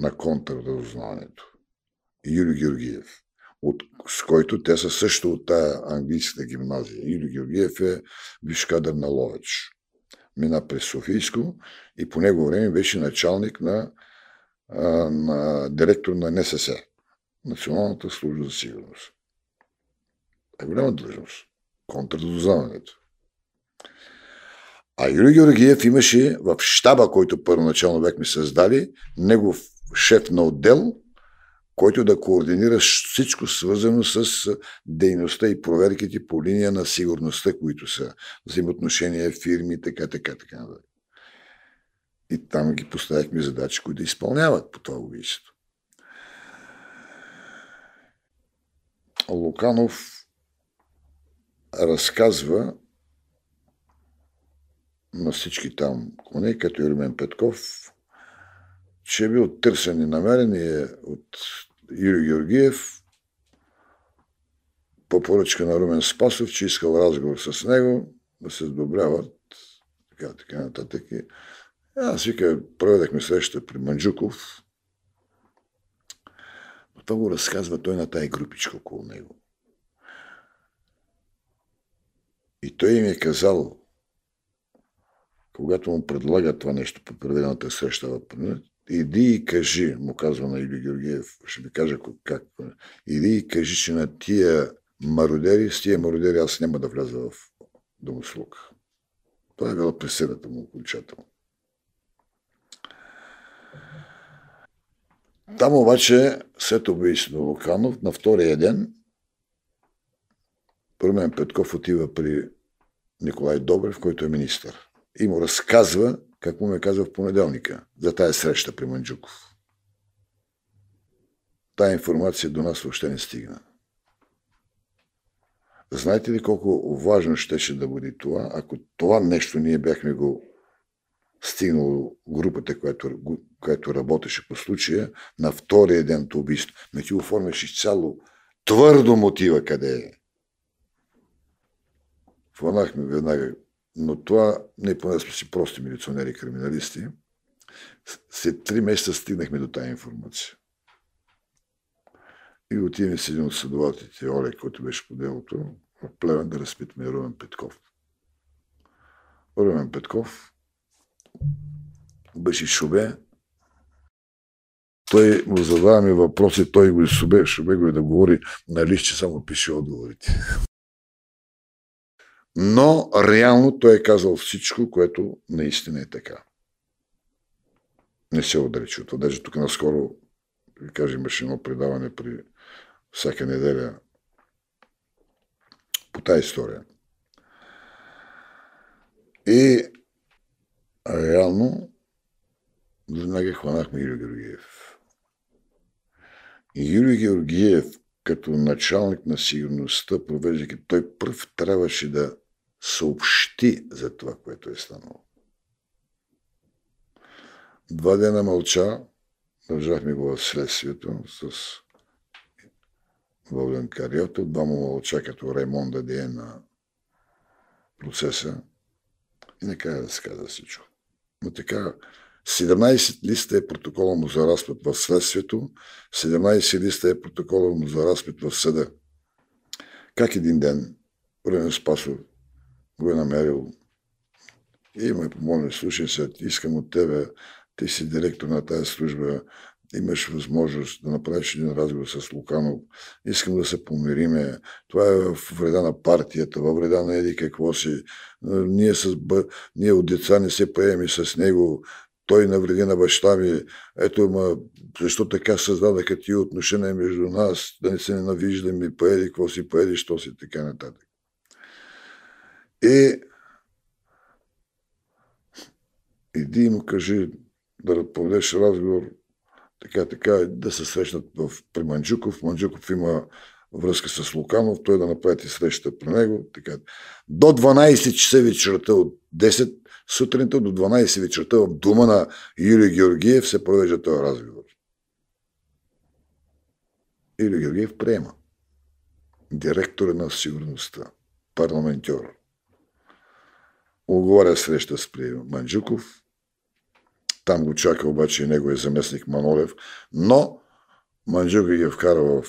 на контрразузнаването. Юли Георгиев, от, с който те са също от тая английската гимназия. Юли Георгиев е виш кадър на Ловеч. Мина през Софийско и по него време беше началник на, на директор на НСС. Националната служба за сигурност. Е голяма длъжност. Контрдознаването. А Юрий Георгиев имаше в щаба, който първоначално бяхме създали, негов шеф на отдел, който да координира всичко свързано с дейността и проверките по линия на сигурността, които са взаимоотношения, фирми, така, така, така. И там ги поставихме задачи, които да изпълняват по това убийство. Луканов разказва на всички там коне, като Юрмен Петков, че е бил търсен и намерен и е от Юрий Георгиев по поръчка на Румен Спасов, че искал разговор с него, да се сдобряват така, така нататък. И аз вика, проведахме среща при Манджуков. Но това го разказва той на тая групичка около него. И той им е казал, когато му предлага това нещо по проведената среща иди и кажи, му казва на Или Георгиев, ще ми кажа как, иди и кажи, че на тия мародери, с тия мародери аз няма да вляза в домослуг. Това е била присъдата му окончателно. Там обаче, след убийството на Луканов, на втория ден, Промен Петков отива при Николай Добрев, който е министър. И му разказва, как му ме казва в понеделника, за тая среща при Манджуков. Тая информация до нас въобще не стигна. Знаете ли колко важно щеше да бъде това, ако това нещо ние бяхме го стигнало групата, която, която работеше по случая, на втория ден то убийство. Не ти оформяш изцяло твърдо мотива къде е. Фанахме веднага. Но това, не поне сме си прости милиционери криминалисти, след три месеца стигнахме до тази информация. И отиваме с един от следователите, Олег, който беше по делото, в Плевен да разпитаме Румен Петков. Румен Петков беше шубе. Той му задаваме въпроси, той го е шубе, го е да говори на лист, че само пише отговорите. Но реално той е казал всичко, което наистина е така. Не се отрече от това. Даже тук наскоро, ви кажем, имаше едно предаване при всяка неделя по тази история. И реално веднага хванахме Юрий Георгиев. Юрий Георгиев, като началник на сигурността, провеждайки, той пръв трябваше да съобщи за това, което е станало. Два дена мълча, държахме го в следствието с Вълден Кариото, двама мълча като Раймон Даде на процеса и накрая да се каза всичко. Но така, 17 листа е протокола му за разпит в следствието, 17 листа е протокола му за разпит в съда. Как един ден, Ренен Спасов го е намерил. И ме помоли, слушай се, искам от тебе, ти си директор на тази служба, имаш възможност да направиш един разговор с Луканов, искам да се помириме, това е в вреда на партията, във вреда на еди какво си, ние, с, ние от деца не се поеми с него, той навреди на баща ми, ето, ма, защо така създадаха тия отношения между нас, да не се ненавиждаме, поеди, какво си, поеди, що си, така нататък. И иди му кажи да проведеш разговор, така, така, да се срещнат в, при Манджуков. Манджуков има връзка с Луканов, той да направите среща при него. Така. До 12 часа вечерта от 10 сутринта до 12 вечерта в дома на Юрий Георгиев се провежда този разговор. Юрий Георгиев приема. Директора на сигурността, парламентьор. Оговаря среща с при Манджуков. Там го чака обаче и неговия заместник Манолев. Но Манджуков ги е вкара в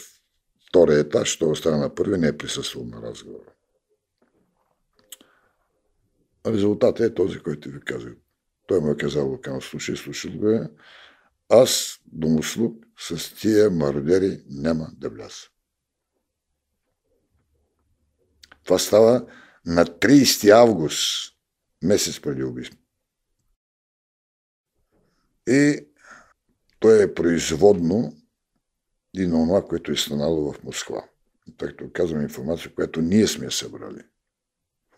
втория етаж, той остана на първи, не е присъствал на разговора. Резултатът е този, който ви казах. Той му е казал, Лукан, слушай, слушай го е. Аз, домослуг, с тия мародери няма да вляза. Това става на 30 август, месец преди убийство. И той е производно и на това, което е станало в Москва. Както казвам информация, която ние сме събрали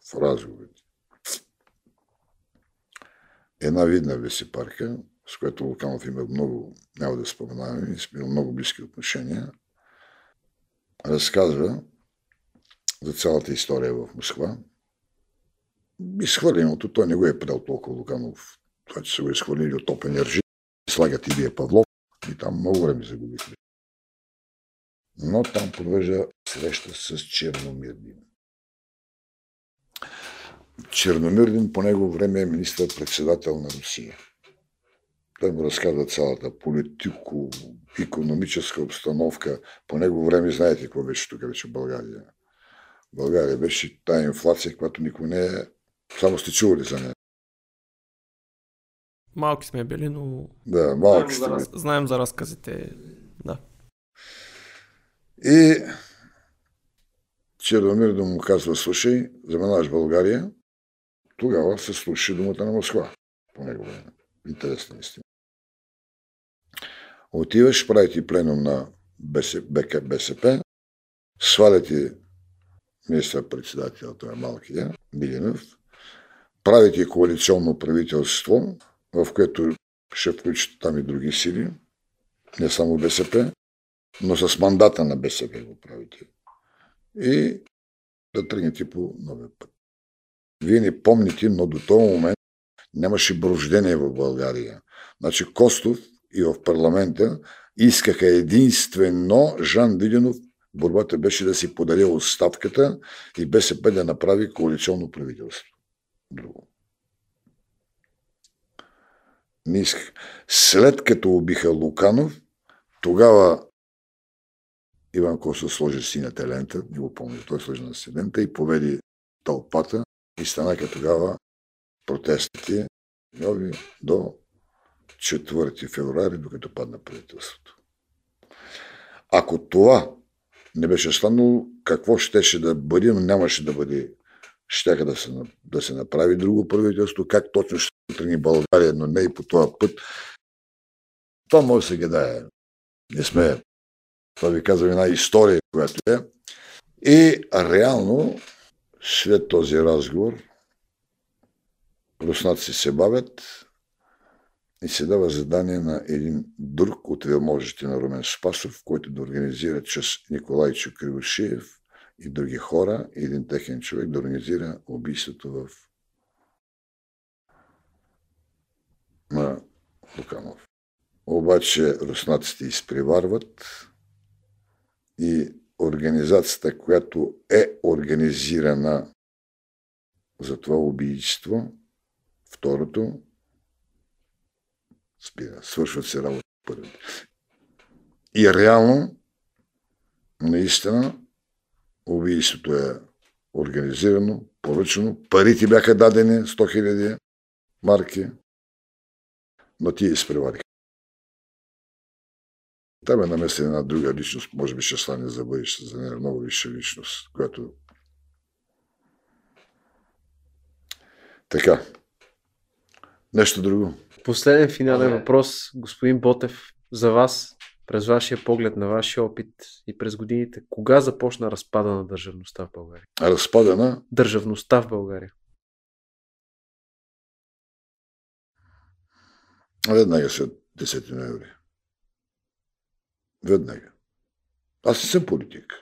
в разговорите една видна весепарка, с която Луканов има много, няма да споменаваме, сме много близки отношения, разказва за цялата история в Москва. Изхвърленото, той не го е предал толкова Луканов, това, че са го изхвърлили от топ енержи, слагат и Вие Павлов и там много време загубихме. Но там провежда среща с Черномир Черномирдин по него време е министър-председател на Русия. Той му разказва цялата политико-економическа обстановка. По него време знаете какво беше тук в България. България беше тая инфлация, която никой не е... Само сте чували за нея. Малки сме били, но... Да, малки сте били. Знаем за разказите, да. И Черномир да му казва, слушай, заминаваш България, тогава се слуши думата на Москва по него време. Интересна истина. Отиваш, прави ти пленум на БСП, БСП сваля ти министър-председател, той е малкия, Милинов, прави ти коалиционно правителство, в което ще включат там и други сили, не само БСП, но с мандата на БСП го правите. И да тръгнете по новия път. Вие не помните, но до този момент нямаше брождение в България. Значи Костов и в парламента искаха единствено Жан Виденов борбата беше да си подаде оставката и БСП да направи коалиционно правителство. Друго. Не исках. След като убиха Луканов, тогава Иван Костов сложи синята лента, не го помня, той сложи на седента и поведи тълпата и станаха тогава протестите нови до 4 февруари, докато падна правителството. Ако това не беше станало, какво щеше да бъде, но нямаше да бъде. Щяха да се, да се направи друго правителство, как точно ще тръгне България, но не и по този път. Това може да се гадае. Не сме. Това ви казвам една история, която е. И реално, след този разговор, руснаци се бавят, и се дава задание на един друг от велможите на Румен Спасов, който да организира чрез Николайчо Кривошиев и други хора, и един техен човек да организира убийството в на Луканов. Обаче руснаците изпреварват и организацията, която е организирана за това убийство, второто, спира. Свършват се работа първи. И реално, наистина, убийството е организирано, поръчано. Парите бяха дадени, 100 000 марки, но ти изпревариха. Там е намесена една друга личност, може би ще стане за бъдеще, за нея много висша личност, която Така. Нещо друго. Последен финален въпрос, господин Ботев, за вас, през вашия поглед на вашия опит и през годините, кога започна разпада на държавността в България? Разпада на? Държавността в България. Веднага след 10 ноември. Веднага. Аз не съм политик.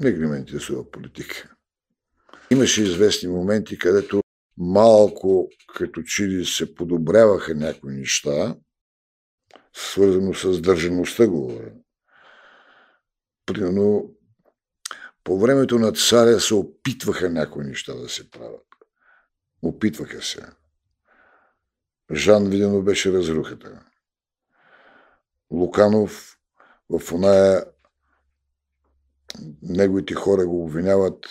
Не ги ме интересува политика. Имаше известни моменти, където малко като че ли се подобряваха някои неща, свързано с държавността говоря. Примерно, по времето на царя се опитваха някои неща да се правят. Опитваха се. Жан Виденов беше разрухата. Луканов в оная неговите хора го обвиняват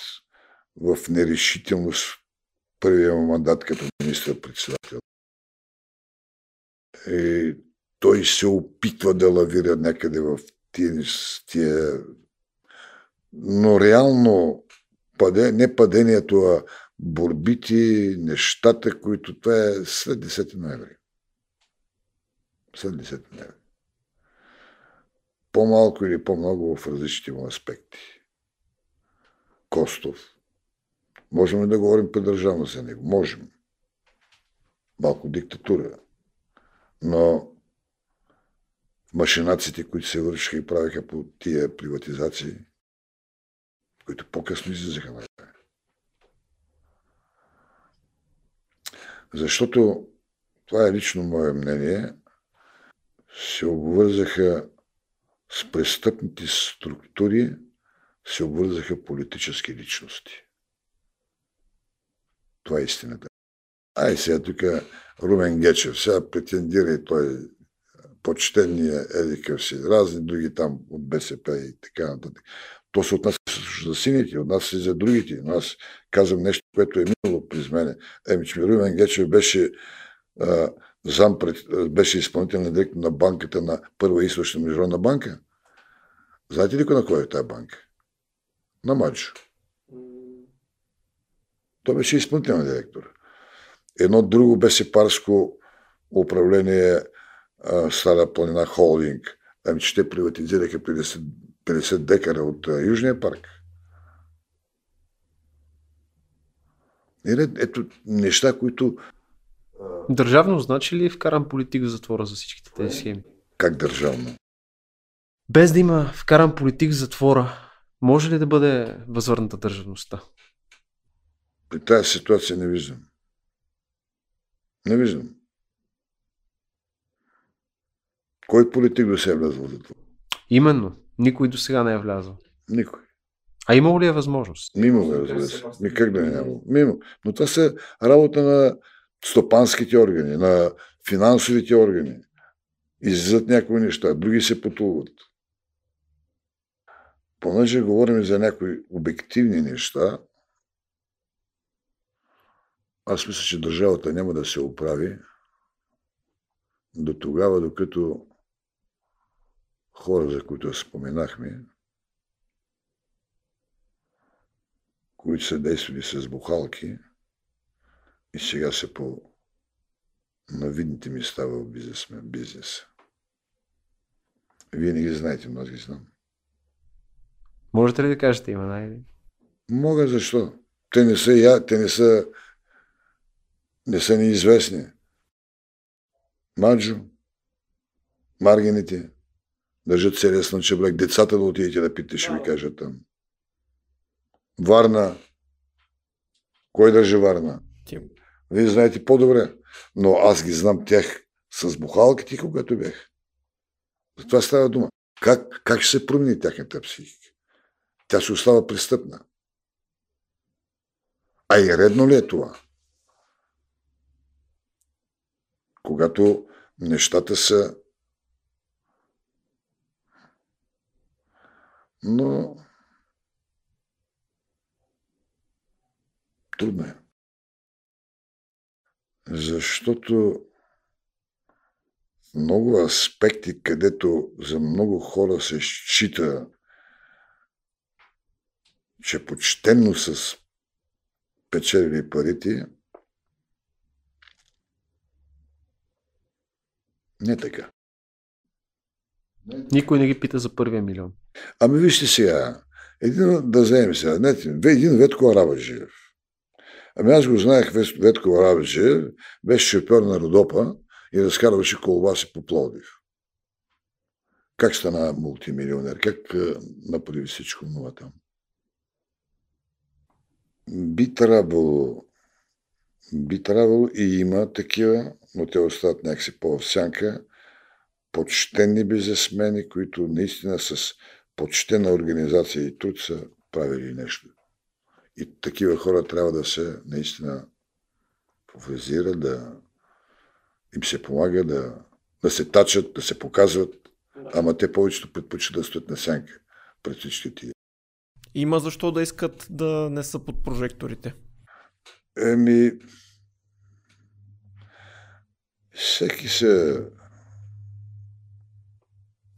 в нерешителност първия му мандат като министър-председател. И той се опитва да лавира някъде в тия, но реално паде, не падението, а борбите, нещата, които това е след 10 ноември. След 10 ноември. По-малко или по-много в различните му аспекти. Костов, Можем ли да говорим по-държавно за него? Можем. Малко диктатура. Но машинаците, които се вършиха и правиха по тия приватизации, които по-късно излизаха на Защото, това е лично мое мнение, се обвързаха с престъпните структури, се обвързаха политически личности. Това е истината. Ай сега тук Румен Гечев, сега претендира и той почтения Едикъв си, разни други там от БСП и така нататък. То се отнася за сините, отнася и за другите. Но аз казвам нещо, което е минало през мене. Еми, че Румен Гечев беше а, зам пред, беше изпълнителен директор на банката на Първа източна международна банка. Знаете ли на кой е тази банка? На Маджо. Той беше изпълнителен директор. Едно друго беше парско управление Стара планина холдинг. Ами, че те приватизираха 50, 50 декара от а, Южния парк. Ето неща, които... Държавно значи ли е вкаран политик в затвора за всичките тези схеми? Как държавно? Без да има вкаран политик в затвора, може ли да бъде възвърната държавността? При тази ситуация не виждам. Не виждам. Кой политик до се е влязъл в затвора? Именно. Никой до сега не е влязъл. Никой. А имало ли е възможност? Мимо, разбира се. Ми как да не няма? Мимо. Но това са работа на стопанските органи, на финансовите органи. Излизат някои неща, други се потулват. Понеже говорим за някои обективни неща, аз мисля, че държавата няма да се оправи до тогава, докато хора, за които споменахме, които са действали с бухалки и сега са по на видните места в бизнеса. Вие не ги знаете, но аз ги знам. Можете ли да кажете има най Мога, защо? Те не са, я, те не са, не са неизвестни. Маджо, Маргините, държат серия слънчеблек. Децата да отидете да питате, ще ви кажа там. Варна. Кой държи Варна? Тим. Вие знаете по-добре. Но аз ги знам тях с бухалките, когато бях. За това става дума. Как, как ще се промени тяхната психика? Тя се остава престъпна. А и редно ли е това? Когато нещата са но трудно е. Защото много аспекти, където за много хора се счита, че почтенно с печелили парите, не така. Никой не ги пита за първия милион. Ами вижте сега, един, да вземем сега, не, един Ветко Арабаджиев. Ами аз го знаех Ветко Арабаджиев, беше шофьор на Родопа и разкарваше колбаси по Пловдив. Как стана мултимилионер? Как направи всичко това там? Би трябвало, би трябвало и има такива, но те остават някакси по-в сянка, почтени бизнесмени, които наистина с почтена организация и труд са правили нещо. И такива хора трябва да се наистина популяризират, да им се помага да, да се тачат, да се показват, ама те повечето предпочитат да стоят на сянка пред всички тия. Има защо да искат да не са под прожекторите? Еми, всеки се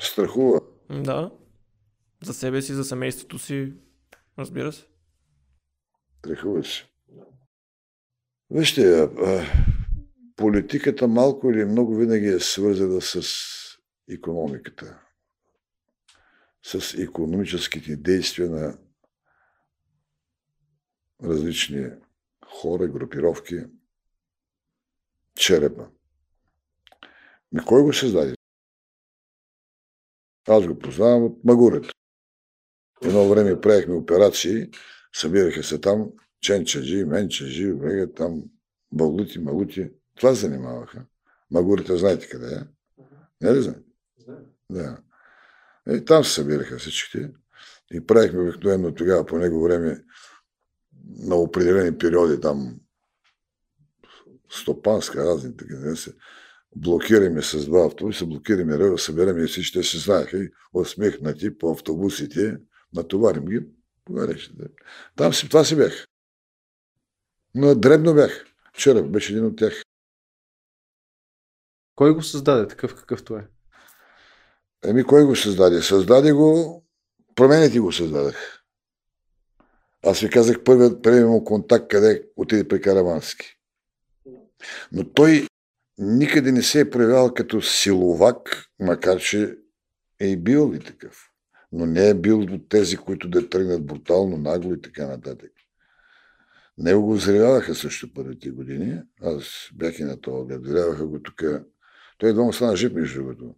страхува. Да. За себе си, за семейството си, разбира се. Страхува се. Вижте, политиката малко или много винаги е свързана с економиката. С економическите действия на различни хора, групировки, черепа. Ми кой го създаде? Аз го познавам от Магурето. Едно време правихме операции, събираха се там ченчаджи, менчаджи, вега, там балути, малути. Това занимаваха. Магурите знаете къде е? Не ли знаете? Да. И е, там се събираха всичките. И правихме обикновено тогава по него време на определени периоди там стопанска, разни така, блокираме с два автобуса, блокираме ръва, събираме и всички, те се знаеха и усмехнати по автобусите, натоварим ги, погарещите. Там си, това си бях. Но дребно бях. Вчера беше един от тях. Кой го създаде такъв какъвто е? Еми, кой го създаде? Създаде го, промените го създадах. Аз ви казах първият първият му контакт, къде отиде при Каравански. Но той никъде не се е проявявал като силовак, макар че е бил и такъв. Но не е бил от тези, които да тръгнат брутално, нагло и така нататък. Него го взривяваха също първите години. Аз бях и на това глед. Взривяваха го тук. Той едва му стана жив, между другото.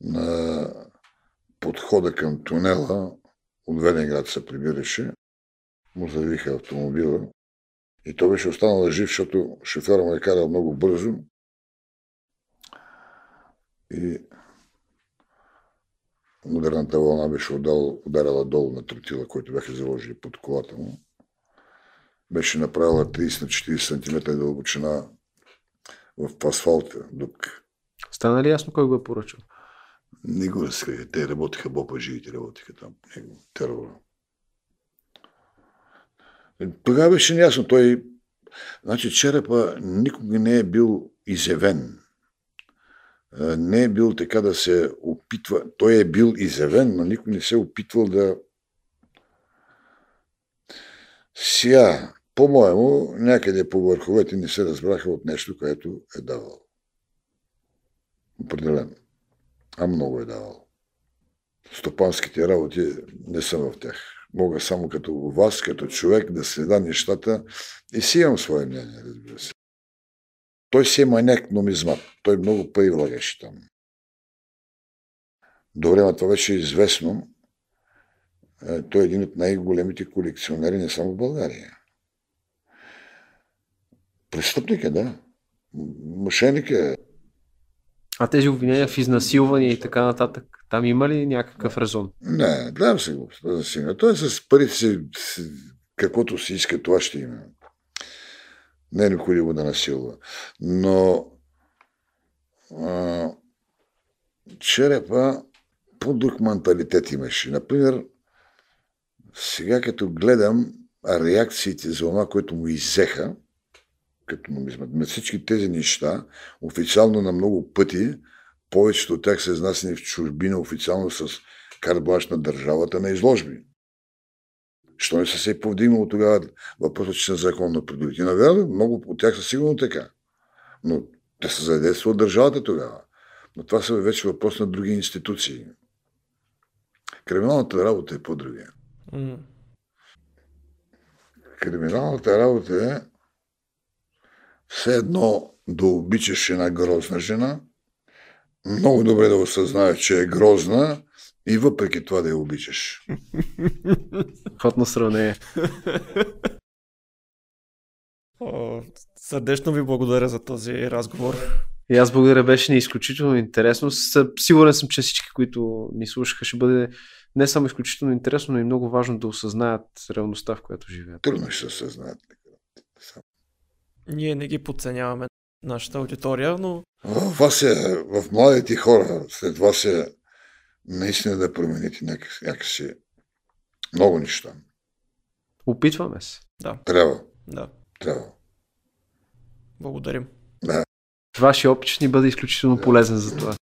На подхода към тунела от Велинград се прибираше. Му завиха автомобила. И той беше останал жив, защото шофьора му е карал много бързо. И ударната вълна беше удал, ударила долу на тротила, който бяха заложили под колата му беше направила 30 на 40 см дълбочина в асфалта. Дук. Стана ли ясно кой го е поръчал? Не го разкрие. Те работиха, бопа живите работиха там. Него, терора. Тогава беше неясно. Той, значи черепа никога не е бил изявен. Не е бил така да се опитва. Той е бил изявен, но никой не се е опитвал да сега, по-моему, някъде по върховете не се разбраха от нещо, което е давал. Определено. А много е давал. Стопанските работи не съм в тях. Мога само като вас, като човек, да следа нещата и си имам свое мнение, разбира се. Той си е маняк номизмат. Той много пари влагаше там. До време това вече е известно. Е, той е един от най-големите колекционери не само в България. Престъпник е, да. Мошенник е. А тези обвинения в изнасилване и така нататък, там има ли някакъв резон? Не, гледам се го. Той е с парите си, каквото си иска, това ще има. Не е необходимо да насилва. Но а, черепа по-друг менталитет имаше. Например, сега като гледам реакциите за това, което му иззеха, като нумизмат. На всички тези неща, официално на много пъти, повечето от тях са изнасени в чужбина официално с карблаш на държавата на изложби. Що не са се повдигнало тогава въпросът, че са законно придобити? Навярно, много от тях са сигурно така. Но те са задейства от държавата тогава. Но това са вече въпрос на други институции. Криминалната работа е по-другия. Mm. Криминалната работа е все едно да обичаш една грозна жена, много добре да осъзнаеш, че е грозна и въпреки това да я обичаш. Хотно сравнение. Сърдечно ви благодаря за този разговор. И аз благодаря, беше ни изключително интересно. Сигурен съм, че всички, които ни слушаха, ще бъде не само изключително интересно, но и много важно да осъзнаят реалността, в която живеят. Трудно ще осъзнаят. Ние не ги подценяваме нашата аудитория, но... В вас е, в младите хора, след вас е наистина да промените някакси, някакси много неща. Опитваме се. Да. Трябва. Да. Трябва. Благодарим. Да. Вашия опит ще ни бъде изключително полезен за това.